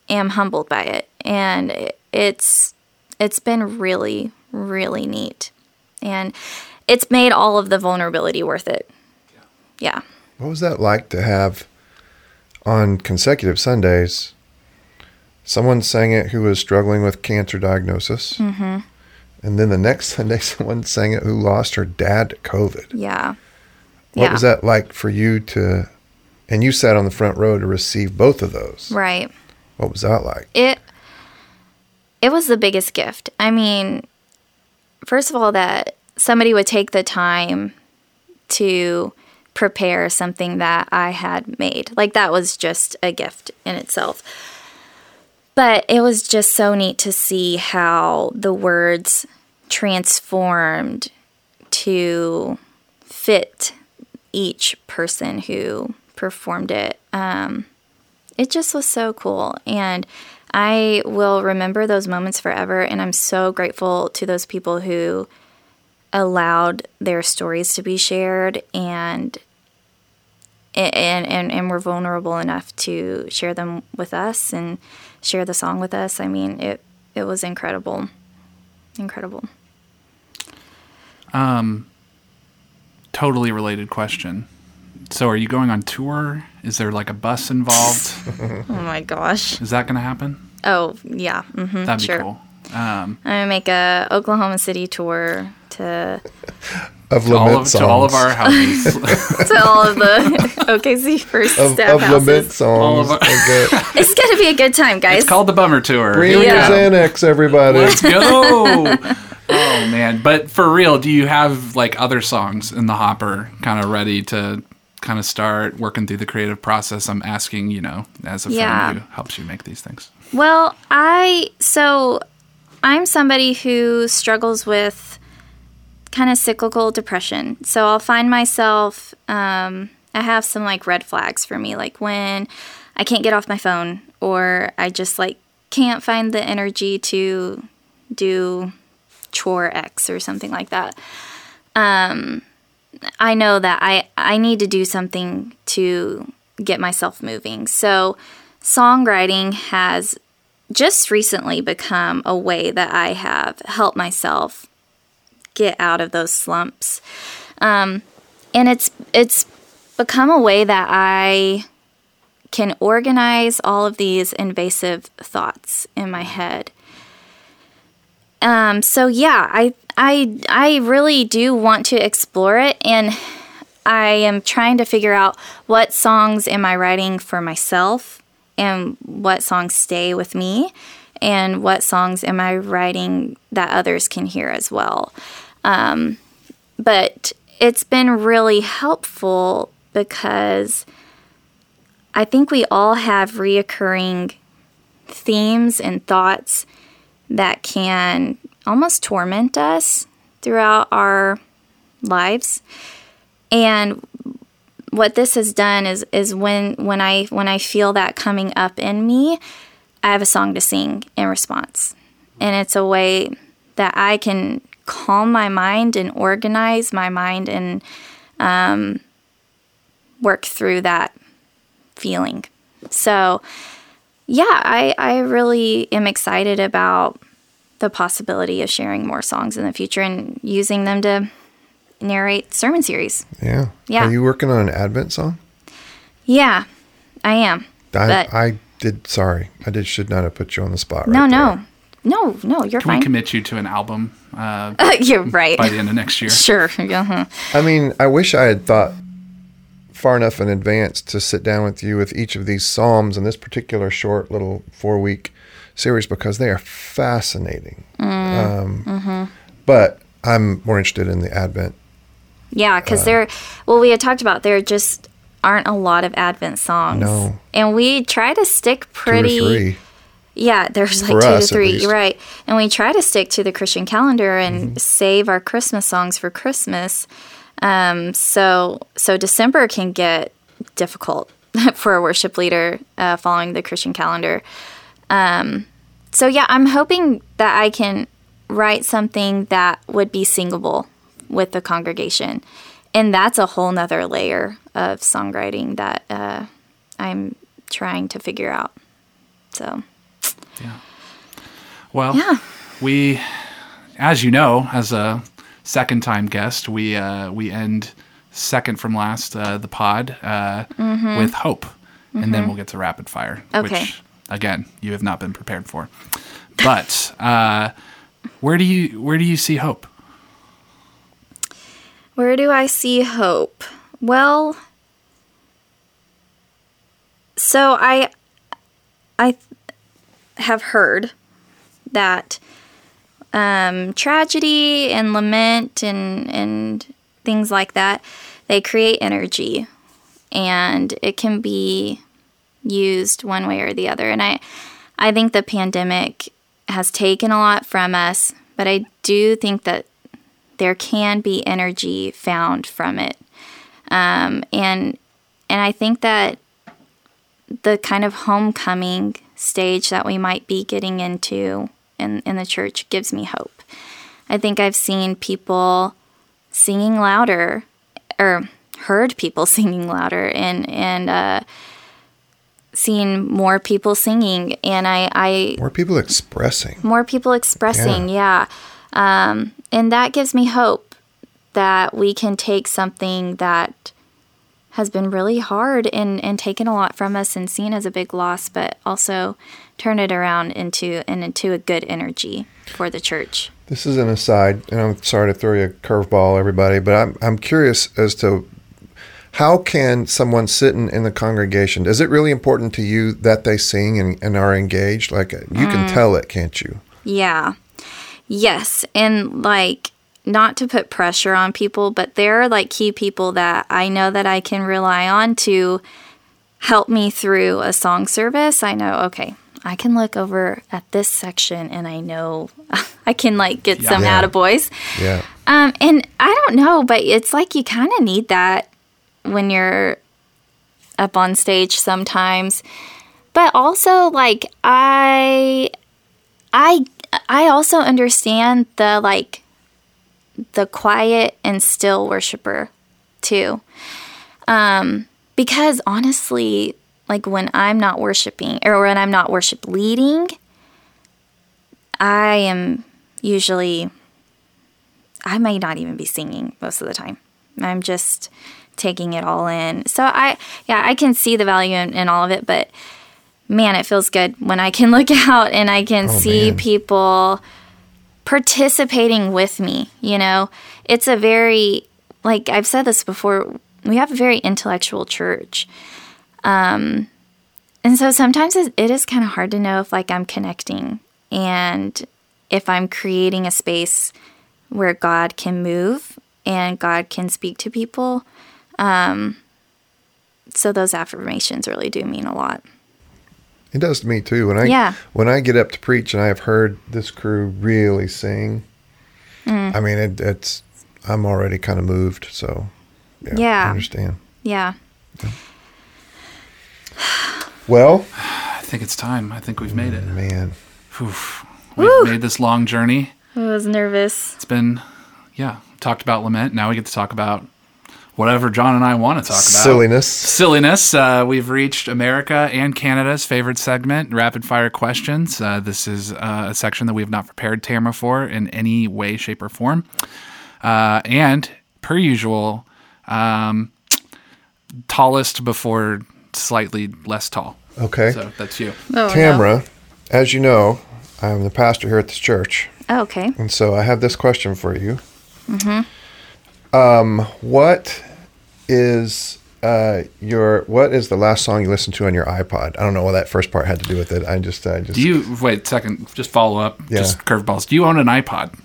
am humbled by it. And it's it's been really really neat and it's made all of the vulnerability worth it yeah What was that like to have on consecutive Sundays? Someone sang it who was struggling with cancer diagnosis. Mm-hmm. And then the next Sunday, someone sang it who lost her dad to COVID. yeah What yeah was that like for you to, and you sat on the front row to receive both of those? right What was that like? it it was the biggest gift. I mean, first of all that somebody would take the time to prepare something that I had made. Like that was just a gift in itself. But it was just so neat to see how the words transformed to fit each person who performed it. Um, it just was so cool. And I will remember those moments forever. And I'm so grateful to those people who allowed their stories to be shared and and, and, and were vulnerable enough to share them with us and share the song with us. I mean, it, it was incredible. Incredible. Um, totally related question. So, are you going on tour? Is there like a bus involved? Oh my gosh. Is that going to happen? Oh, yeah. hmm That'd be cool. Um, I'm going to make a Oklahoma City tour to Of to, all of, songs. to all of our houses. to all of the OKC first of, staff of houses. lament songs. of our- Okay. It's gonna be a good time, guys. it's called the Bummer Tour. Bring Here we your Xanax, everybody. Let's go. oh man! But for real, do you have like other songs in the hopper, kind of ready to kind of start working through the creative process? I'm asking, you know, as a Yeah. friend who helps you make these things. Well, I so I'm somebody who struggles with kind of cyclical depression. So I'll find myself um, I have some like red flags for me, like when I can't get off my phone or I just like can't find the energy to do chore X or something like that. Um, I know that I I need to do something to get myself moving. So songwriting has just recently become a way that I have helped myself get out of those slumps. Um, and it's it's become a way that I can organize all of these invasive thoughts in my head. Um, so yeah, I I I really do want to explore it and I am trying to figure out what songs am I writing for myself and what songs stay with me and what songs am I writing that others can hear as well. Um, but it's been really helpful because I think we all have reoccurring themes and thoughts that can almost torment us throughout our lives. And what this has done is is when when I when I feel that coming up in me, I have a song to sing in response. And it's a way that I can calm my mind and organize my mind and um, work through that feeling. So, yeah, I, I really am excited about the possibility of sharing more songs in the future and using them to narrate sermon series. Yeah. Yeah. Are you working on an Advent song? Yeah, I am. I, But- I did. Sorry, I did. Should not have put you on the spot. No, right no, there. no, no, you're fine. Can we commit you to an album uh, you're right. by the end of next year? Sure. Uh-huh. I mean, I wish I had thought far enough in advance to sit down with you with each of these psalms in this particular short little four week series because they are fascinating. Um, Mm-hmm. But I'm more interested in the Advent. Yeah, because there, well, we had talked about there just aren't a lot of Advent songs. No. And we try to stick pretty. three. Yeah, there's like For two us, to three. right. And we try to stick to the Christian calendar and Mm-hmm. save our Christmas songs for Christmas. Um, so so December can get difficult for a worship leader uh, following the Christian calendar. Um, so yeah, I'm hoping that I can write something that would be singable with the congregation, and that's a whole nother layer of songwriting that uh, I'm trying to figure out. So. Yeah. Well, Yeah. we, as you know, as a second time guest, we uh, we end second from last uh, the pod uh, with hope, and then we'll get to rapid fire, Mm-hmm. Okay. which again you have not been prepared for. But uh, where do you where do you see hope? Where do I see hope? Well, so I I have heard that um, tragedy and lament and and things like that they create energy, and it can be used one way or the other. And I I think the pandemic has taken a lot from us, but I do think that there can be energy found from it. Um, and and I think that the kind of homecoming stage that we might be getting into in, in the church gives me hope. I think I've seen people singing louder or heard people singing louder and and uh, seen more people singing and I, I More people expressing. more people expressing yeah, Um, and that gives me hope that we can take something that has been really hard and, and taken a lot from us and seen as a big loss but also turn it around into and into a good energy for the church This is an aside, and I'm sorry to throw you a curveball, everybody, but I'm I'm curious as to how can someone sitting in the congregation? Is it really important to you that they sing and, and are engaged? Like uh, you can mm. tell it, can't you? Yeah. Yes. And like, not to put pressure on people, but there are like key people that I know that I can rely on to help me through a song service. I know, okay, I can look over at this section and I know I can like get some Yeah. attaboys. Yeah. Um, and I don't know, but it's like you kind of need that when you're up on stage sometimes. But also, like I, I, I also understand the like the quiet and still worshiper too. Um, because honestly, like when I'm not worshiping or when I'm not worship leading, I am usually I may not even be singing most of the time. I'm just taking it all in. So I, yeah, I can see the value in, in all of it, but man, it feels good when I can look out and I can oh, see man. people participating with me. You know, it's a very, like I've said this before, we have a very intellectual church. Um, and so sometimes it, is kind of hard to know if like I'm connecting and if I'm creating a space where God can move and God can speak to people. Um, so those affirmations really do mean a lot. It does to me too. When I Yeah. when I get up to preach and I have heard this crew really sing, Mm. I mean it, it's I'm already kind of moved. So yeah, Yeah. I understand. Yeah. Well, I think it's time. I think we've made it. man, Oof. We've made this long journey. I was nervous. It's been, yeah, talked about lament. Now we get to talk about whatever John and I want to talk about. silliness. Silliness. Uh, we've reached America and Canada's favorite segment, rapid fire questions. Uh, this is uh, a section that we have not prepared Tamara for in any way, shape, or form. Uh, and per usual, um, tallest before slightly less tall. Okay. So that's you. Oh, no. Tamara, as you know, I'm the pastor here at this church. Oh, okay. And so I have this question for you. Um, what is uh, your what is the last song you listened to on your iPod? I don't know what that first part had to do with it. I just I just Do you wait a second? Just follow up. Yeah. Just curveballs. Do you own an iPod?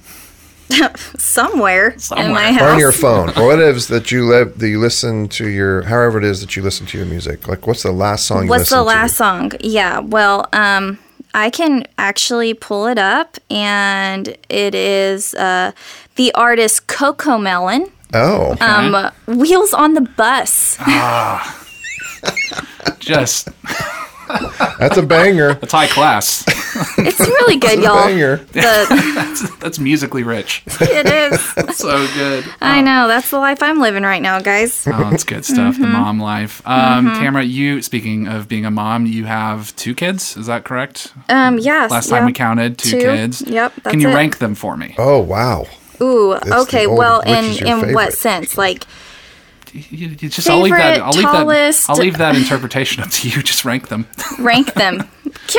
Somewhere, Somewhere. in my house. or on your phone or what is that you live that you listen to your however it is that you listen to your music. Like what's the last song you listen to? What's the last to? song? Yeah, well, um, I can actually pull it up, and it is uh, the artist Cocomelon. Oh, Um, Wheels on the Bus. Ah. Just that's a banger. that's high class. It's really good, y'all. banger. The, that's musically rich. it is. So good. I know. That's the life I'm living right now, guys. Oh, it's good stuff. Mm-hmm. The mom life. Um, Tamara, you speaking of being a mom, you have two kids. Is that correct? Um, yes. Last time yeah. we counted, two, Two. kids. Yep, that's Can you it. rank them for me? Oh wow. Ooh. the okay. old- well, which in is in what sense? Like, You, you just I'll leave that. I'll leave that. I'll leave that interpretation up to you. Just rank them. rank them.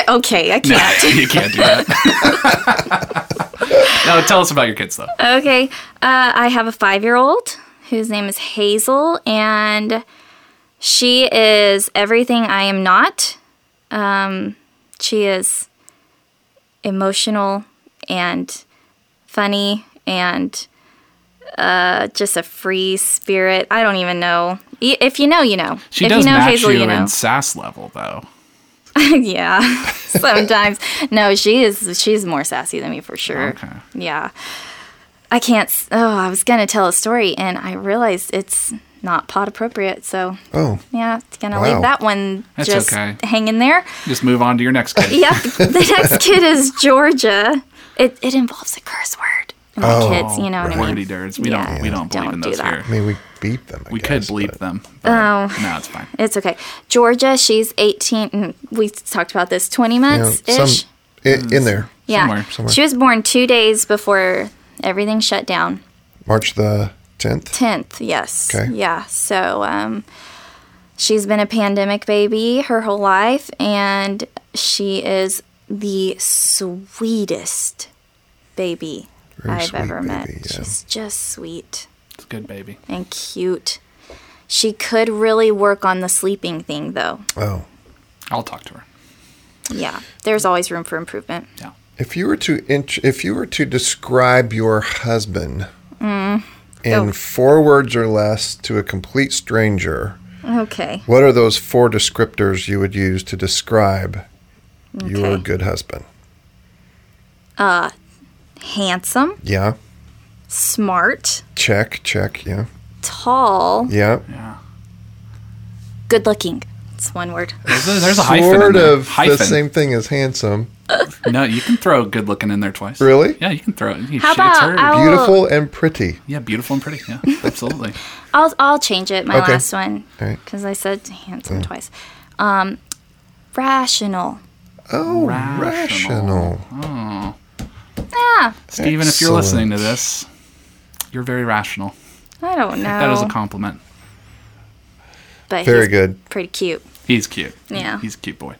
Okay, I can't. No, you can't do that. no, tell us about your kids though. Okay. Uh, I have a five year old whose name is Hazel, and she is everything I am not. Um, she is emotional and funny and uh, just a free spirit. I don't even know. If you know, you know. She if does you know match Hazel, you you know. in sass level though. yeah, sometimes. No, she is. She's more sassy than me for sure. Okay. Yeah. I can't. Oh, I was gonna tell a story, and I realized it's not pot appropriate. So Oh, yeah, gonna Wow. leave that one That's just okay. hanging there. Just move on to your next kid. Yeah, the next kid is Georgia. It it involves a curse word. And my Oh, kids, you know what I mean. Wordy dirts. We Yeah, don't. We don't believe don't in those that. here. I mean we beat them. I We guess, could bleep but- them. But Oh. No, it's fine. It's okay. Georgia, she's 18. mm, We talked about this, 20 You know, months ish. some in, in there. Yeah. Somewhere, somewhere. She was born two days before everything shut down. March the tenth. 10th, yes. Okay. Yeah. So um, she's been a pandemic baby her whole life, and she is the sweetest baby Very I've sweet ever met. yeah. She's just sweet It's a good, baby. and cute. She could really work on the sleeping thing, though. Oh, I'll talk to her. Yeah. There's always room for improvement. Yeah. if you were to int- if you were to describe your husband mm. in Oh. four words or less to a complete stranger, Okay. what are those four descriptors you would use to describe your good husband? Uh, Handsome, Yeah. smart, Check. Check. Yeah. tall, Yeah. Yeah. good looking. It's one word. There's a, there's a hyphen. in Sort of hyphen. the same thing as handsome. No, you can throw good looking in there twice. Really? Yeah, you can throw it. You How about her. I'll- Beautiful and pretty. Yeah, beautiful and pretty. Yeah, absolutely. I'll I'll change it. My Okay. last one All right. because I said handsome twice. Um, rational. Oh, Rational. rational. Yeah, Steven, if you're listening to this, you're very rational. I don't know. That is a compliment. but Very he's good. Pretty cute. He's cute. Yeah. Mm-hmm. He's a cute boy.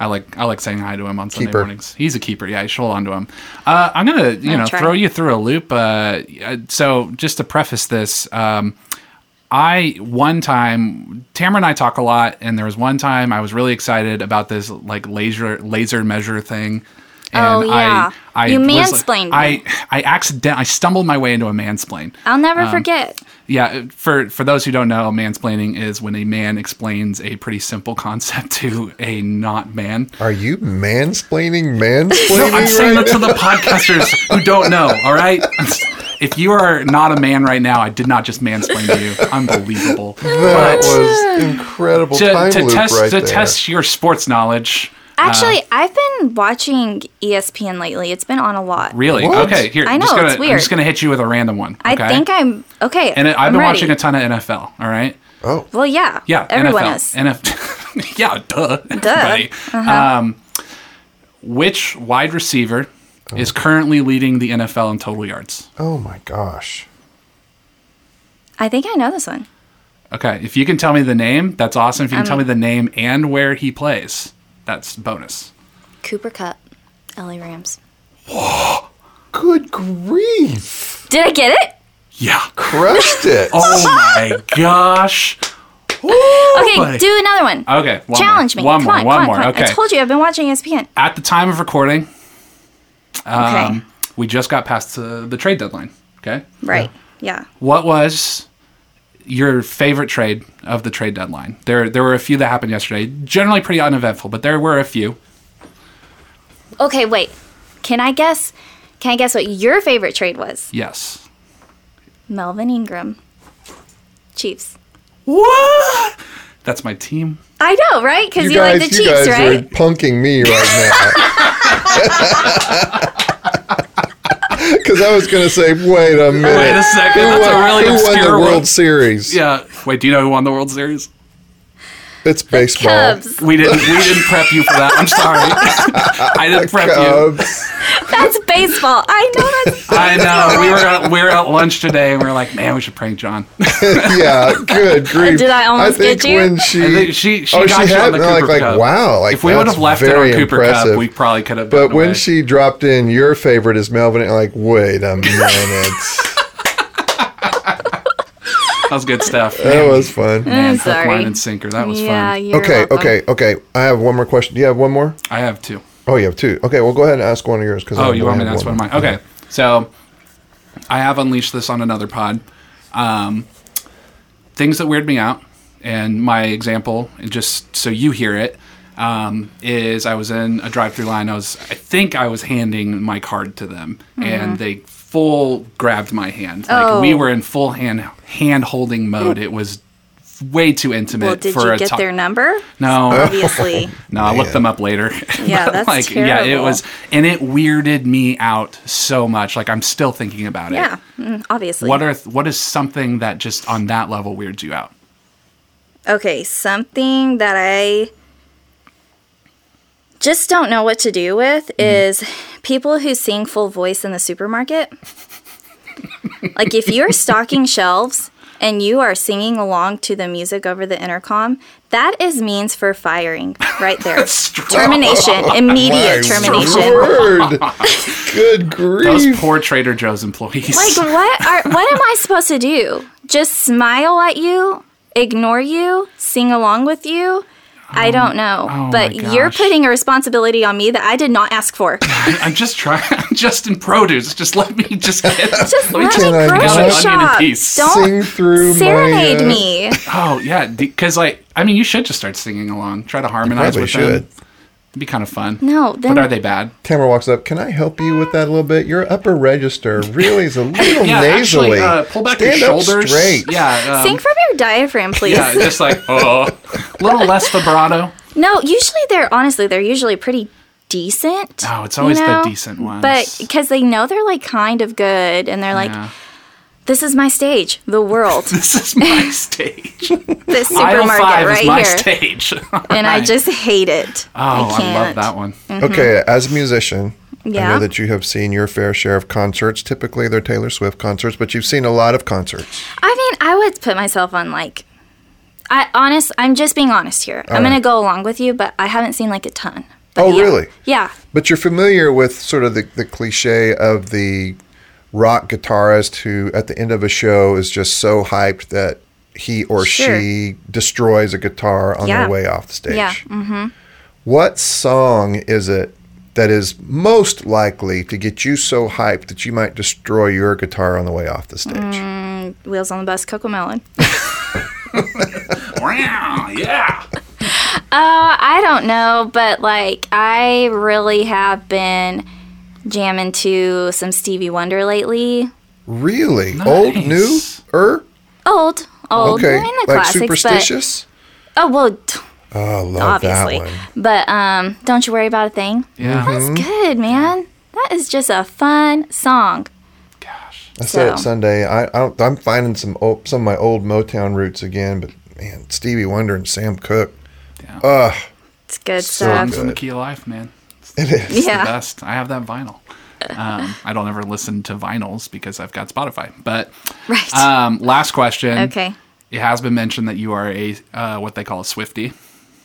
I like I like saying hi to him on Sunday Keeper. mornings. He's a keeper. Yeah, you should hold on to him. Uh, I'm gonna you I'll know try. throw you through a loop. Uh, uh, so just to preface this, um, I one time Tamara and I talk a lot, and there was one time I was really excited about this like laser laser measure thing. Oh, yeah. I, I You was- mansplained I. I accident I stumbled my way into a mansplain. I'll never Um, forget. Yeah, for for those who don't know, mansplaining is when a man explains a pretty simple concept to a not man. Are you mansplaining mansplaining I'm saying right that to the podcasters who don't know. All right, if you are not a man right now, I did not just mansplain to you. Unbelievable. That was incredible to, time to loop test right to there. test your sports knowledge. Actually, I've been watching ESPN lately. It's been on a lot. Really? What? Okay, here. I I'm know, just gonna, it's I'm just gonna hit you with a random one. I think I'm okay. And I've I'm been ready. watching a ton of NFL. All right. oh, Well, yeah. Yeah. Everyone NFL. is. NFL. yeah. Duh. Everybody. Uh-huh. Um, which wide receiver is currently leading the NFL in total yards? oh my gosh. I think I know this one. Okay. If you can tell me the name, that's awesome. If you can Um, tell me the name and where he plays, that's bonus. Cooper Kupp, LA Rams. Whoa, Good grief. Did I get it? Yeah. Crushed it. Oh my gosh. Okay, buddy. do another one. Okay. One Challenge more. me. One come more. on, one come more. on, come on. Okay. I told you I've been watching ESPN. At the time of recording, Okay. um, we just got past the, the trade deadline. Okay. right. Yeah. What was your favorite trade of the trade deadline? There, there were a few that happened yesterday. Generally pretty uneventful, but there were a few. Okay, wait. Can I guess? Can I guess what your favorite trade was? Yes. Melvin Ingram. Chiefs. What? That's my team. I know, right? Because You you, guys, like the you Chiefs, guys right? are punking me right now. Because I was going to say, wait a minute. Wait a second. Who That's won, a really who won obscure the World one. Series? Yeah. Wait, do you know who won the World Series? It's baseball. Cubs. We didn't. We didn't prep you for that. I'm sorry. I didn't prep you. Cubs. That's baseball. I know that's. I know. We were at, we were at lunch today, and we were like, "Man, we should prank John." yeah, good grief. Did I almost think get you? when she, I think she- she oh, got she you on had the like, Cooper like Cup. wow, like if we would have left it on Cooper impressive. Cup, we probably could have. But when away. she dropped in, your favorite is Melvin. Like, wait a minute, that was good stuff. that was fun. Man, I'm hook, line, and sinker. That was yeah, fun. you're Okay, welcome. okay, okay. I have one more question. Do you have one more? I have two. Oh, you have two. Okay, well, go ahead and ask one of yours. Cause Oh, I you want me to ask one of mine? Okay. So I have unleashed this on another pod. Um, things that weird me out, and my example, and just so you hear it, um, is I was in a drive-through line. I was, I think, I was handing my card to them, and they full grabbed my hand. Like we Oh. were in full hand hand holding mode. It was way too intimate Well, did for you get to- their number? No, Obviously. no, I looked them up later. Yeah, that's like yeah, it was, and it weirded me out so much. Like I'm still thinking about it. yeah, mm, obviously. What are what is something that just on that level weirds you out? Okay, something that I just don't know what to do with Mm-hmm. is people who sing full voice in the supermarket. like if you're stocking shelves and you are singing along to the music over the intercom, that is means for firing right there. termination, immediate My termination. Word. Good Those grief. poor Trader Joe's employees. Like what are what am I supposed to do? Just smile at you, ignore you, sing along with you? I don't know. oh but you're putting a responsibility on me that I did not ask for. I'm just trying. I'm just in produce. Just let me just get. Just let me let Can me I grocery not- Onion in shop. peace. Don't Sing through serenade my, uh, me. Oh yeah, because like I mean, you should just start singing along. Try to harmonize probably with should. them. It'd be kind of fun. No, then but are they bad? Tamara walks up. Can I help you with that a little bit? Your upper register really is a little Yeah, nasally. actually, uh, pull back Stand your up shoulders. straight. Yeah, um, sing from your diaphragm, please. yeah, just like oh, a little less vibrato. No, usually they're honestly they're usually pretty decent. Oh, it's you always the decent ones. But because they know they're like kind of good, and they're like, Yeah. "This is my stage, the world, this is my stage. this supermarket five right is my here," stage. and I just hate it. oh, I, love can't. that one. Mm-hmm. Okay, as a musician, I know that you have seen your fair share of concerts. Typically, they're Taylor Swift concerts, but you've seen a lot of concerts. I mean, I would put myself on like, I honest. I'm just being honest here. I'm right. gonna go along with you, but I haven't seen like a ton. But Oh, yeah. really? Yeah. But you're familiar with sort of the, the cliche of the rock guitarist who, at the end of a show, is just so hyped that he or Sure. she destroys a guitar on Yeah. their way off the stage. Yeah. Mm-hmm. What song is it that is most likely to get you so hyped that you might destroy your guitar on the way off the stage? Mm. Wheels on the bus, Cocomelon. Wow, yeah. Uh, I don't know, but like I really have been jamming into some Stevie Wonder lately. Really? Old, new, er? Old, old. Okay. I mean the like classics, superstitious? but oh well, t- Oh, love obviously. that one. But um, don't you worry about a thing. Yeah. That's Mm-hmm. good, man. That is just a fun song. Gosh. I said So- it Sunday. I, I don't, I'm finding some old, some of my old Motown roots again, but man, Stevie Wonder and Sam Cooke. Yeah. Ugh, It's good So stuff. Songs in the key of life, man. It is. Yeah. the best. I have that vinyl. Um, I don't ever listen to vinyls because I've got Spotify. But Right. um, last question. okay. It has been mentioned that you are a uh, what they call a Swifty,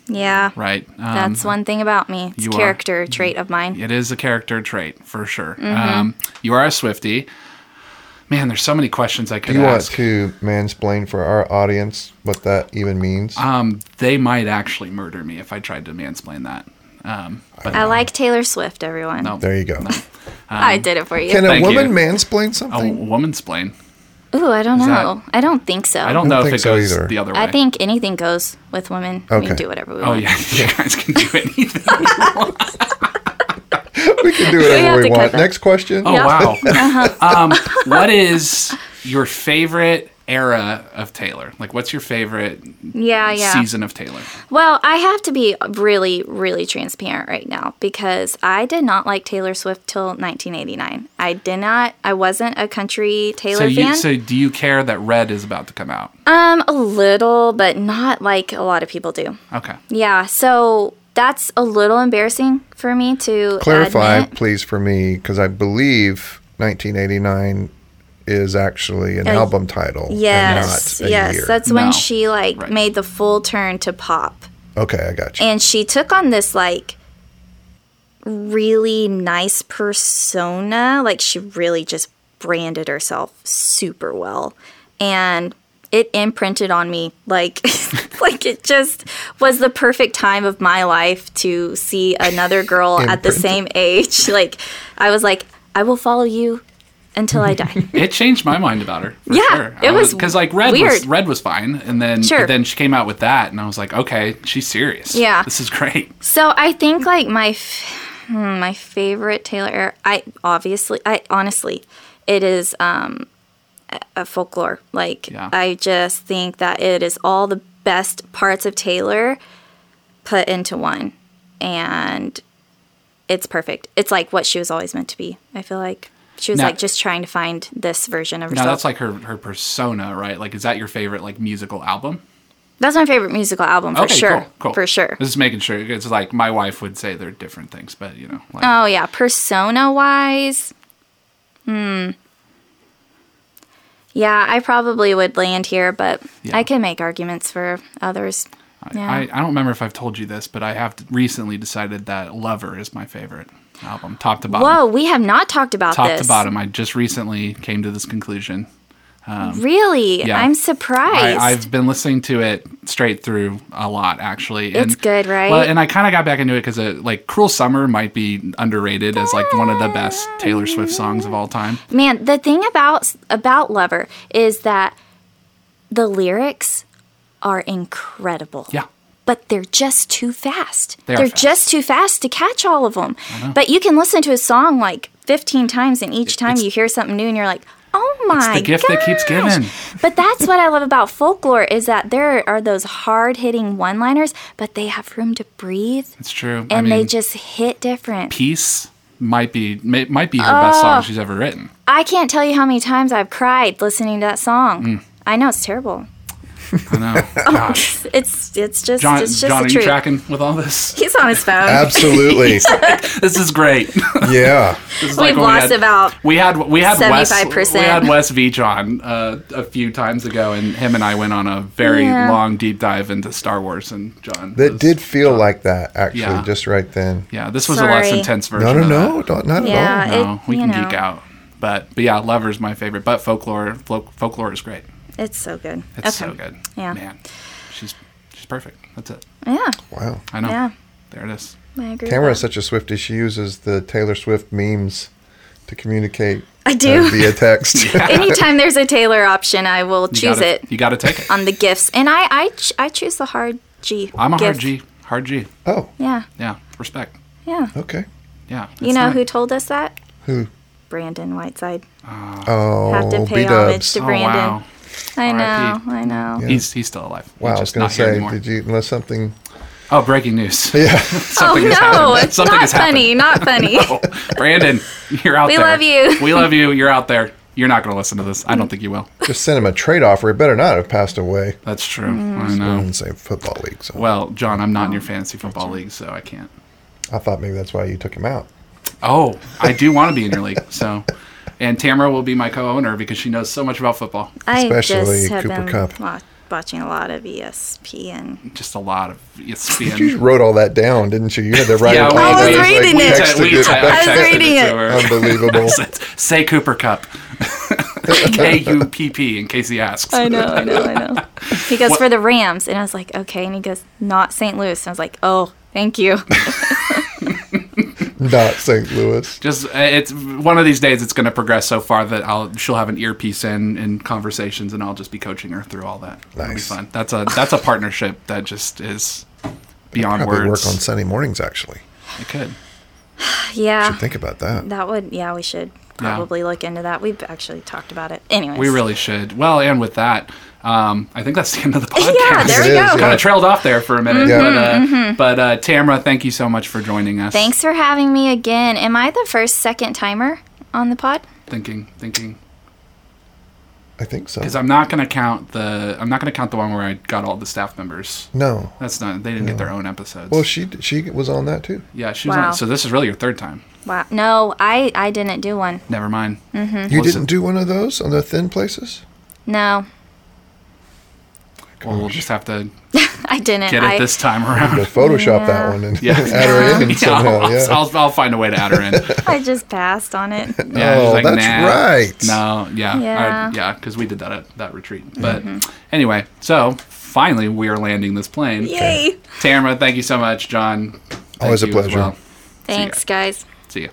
Yeah. right? Um, That's one thing about me. It's you a are- character trait of mine. It is a character trait for sure. Mm-hmm. Um, you are a Swifty. Man, there's so many questions I could Do you want to mansplain for our audience what that even means? Um, they might actually murder me if I tried to mansplain that. Um, but I like Taylor Swift, everyone. no, there you go. I did it for you. Can a Thank woman you. mansplain a something? woman's plain. Ooh, I don't Is that- know. I don't think so. I don't I know don't if think it so goes either. the other way. I think anything goes with women. We can do whatever we want. Oh want. yeah, you guys can do anything. we can do whatever to we want. Next question. Oh Yeah. wow. um, what is your favorite era of Taylor? Like, what's your favorite Yeah, yeah. season of Taylor? Well, I have to be really, really transparent right now because I did not like Taylor Swift till 1989. I did not. I wasn't a country Taylor So, you, fan. so do you care that Red is about to come out? um, a little, but not like a lot of people do. Okay. Yeah, so that's a little embarrassing for me to Clarify, admit. please, for me, because I believe 1989 is actually an Uh, album title. Yes, and not a yes, year. that's when No. she like Right. made the full turn to pop. okay. I got you. and she took on this like really nice persona like she really just branded herself super well and it imprinted on me like like it just was the perfect time of my life to see another girl at the same age like i was like i will follow you until i die It changed my mind about her. Yeah, sure. it was because like Red was. Red was fine, and then Sure. then she came out with that, and I was like, okay, she's serious. Yeah. this is great. So I think like my f- hmm, my favorite Taylor I obviously I honestly it is um a- a folklore. Like Yeah. I just think that it is all the best parts of Taylor put into one and it's perfect. It's like what she was always meant to be. I feel like she was Now- like just trying to find this version of Now herself. that's like her her persona, right? Like, is that your favorite like musical album? That's my favorite musical album for okay, sure. cool, cool. For sure. Just making sure. It's like my wife would say they're different things, but you know, like, Oh yeah, persona wise, hmm. Yeah, I probably would land here, but Yeah. I can make arguments for others. Yeah. I, I don't remember if I've told you this, but I have recently decided that Lover is my favorite album, top to bottom. Whoa, we have not talked about top this. to bottom. I just recently came to this conclusion. Um, really? yeah. I'm surprised. I, I've been listening to it straight through a lot, actually. It's good, right? Well, and I kind of got back into it because, uh, like, "Cruel Summer" might be underrated as like one of the best Taylor Swift songs of all time. Man, the thing about about Lover is that the lyrics are incredible. Yeah, but they're just too fast. They are fast. just too fast to catch all of them. But you can listen to a song like 15 times, and each time it's- you hear something new, and you're like, "Oh my!" It's the gift that keeps giving. But that's what I love about folklore is that there are those hard hitting one liners, but they have room to breathe, it's true. and I mean, they just hit different. "Peace" might be may, might be her best song Oh. she's ever written. I can't tell you how many times I've cried listening to that song. Mm. I know it's terrible. I know. Gosh, It's it's just John, it's just John, the are you tracking with all this? He's on his phone. Absolutely. This is great. yeah. Is We've when we lost had- about We had we had 75%. we had Wes Veach on uh, a few times ago, and him and I went on a very Yeah. long deep dive into Star Wars. And John, That was- did feel like that, actually, Yeah. just right then. yeah, this was a less Sorry. intense No, version. no, of no. that. Don't, not Yeah, at all. No, It- we can know. geek out, but but yeah, Lover's my favorite. But folklore, Fol- folklore is great. It's so good. It's okay. so good. Yeah. man, she's she's perfect. That's it. Yeah, Wow. I know. yeah, There it is. I agree. Tamara is such a Swiftie. She uses the Taylor Swift memes to communicate I uh, do. via text. Anytime there's a Taylor option, I will You choose gotta, it You got to take it. on the GIFs, and I I, ch- I choose the hard G. I'm a hard. G. Hard G. oh, Yeah, Yeah. Respect. yeah. okay. Yeah. You know not- who told us that? Who? Brandon Whiteside. Oh, Have to pay B-dubs. homage to Oh, Brandon. wow. I know, I know. He's he's still alive. He's Wow, I was just going to here say, did you, unless something, Oh, breaking news. yeah. Oh Something has no, happened. it's Something not has happened. funny, not funny. Oh, Brandon, you're out We there. We love you. We love you. You're out there. You're not going to listen to this. I don't think you will. Just send him a trade offer. He better not have passed away. That's true. Mm. I I know. wouldn't say football league. So Well, John, I'm not in your fantasy football league, so I can't. I thought maybe that's why you took him out. Oh, I do want to be in your league. So, and Tamara will be my co-owner because she knows so much about football. I Especially just have Cooper been Kupp. wa- watching a lot of ESPN. Just a lot of E You wrote all that down, didn't you? You had to write Yeah, it we- I down. was It's reading we it. texted We it. I was reading it. Unbelievable. Say Cooper Kupp. K U P P in case he asks. I know, I know, I know. He goes for the Rams, and I was like, okay. And he goes, not St. Louis. And I was like, oh, thank you. Not St. Louis. Just uh, it's one of these days. It's going to progress so far that I'll she'll have an earpiece in in conversations, and I'll just be coaching her through all that. Nice. fun. That's a that's a partnership that just is beyond Probably words. work on Sunday mornings, actually. it could. yeah, Should think about that. that would. Yeah, we should probably look into that. We've actually talked about it. Anyways, We really should. Well, and with that, um, I think that's the end of the podcast. Yeah, there we It is, go. yeah. kind of trailed off there for a minute. Yeah. But, uh, Mm-hmm, but uh, Tamara, thank you so much for joining us. Thanks for having me again. Am I the first second timer on the pod? Thinking, thinking, I think so. because I'm not going to count the. I'm not going to count the one where I got all the staff members. No. That's not. They didn't get their own episodes. Well, she she was on that too. yeah, she was Wow. on. So this is really your third time. Wow. No, I I didn't do one. Never mind. Mm-hmm. You Was didn't do one of those on the thin places? No, Well, we'll just have to I didn't. get I, it this time To around. Photoshop that one and Yeah. add her in Yeah, somehow. I'll, yeah. I'll, I'll find a way to add her in. I just passed on it. Yeah, Oh, like, that's nah. right. No, yeah, Yeah. I- yeah, because we did that at that retreat. Mm-hmm. But anyway, so finally we are landing this plane. Yay! Tamara, thank you so much, John. Always a pleasure. well. Thanks, guys. See ya.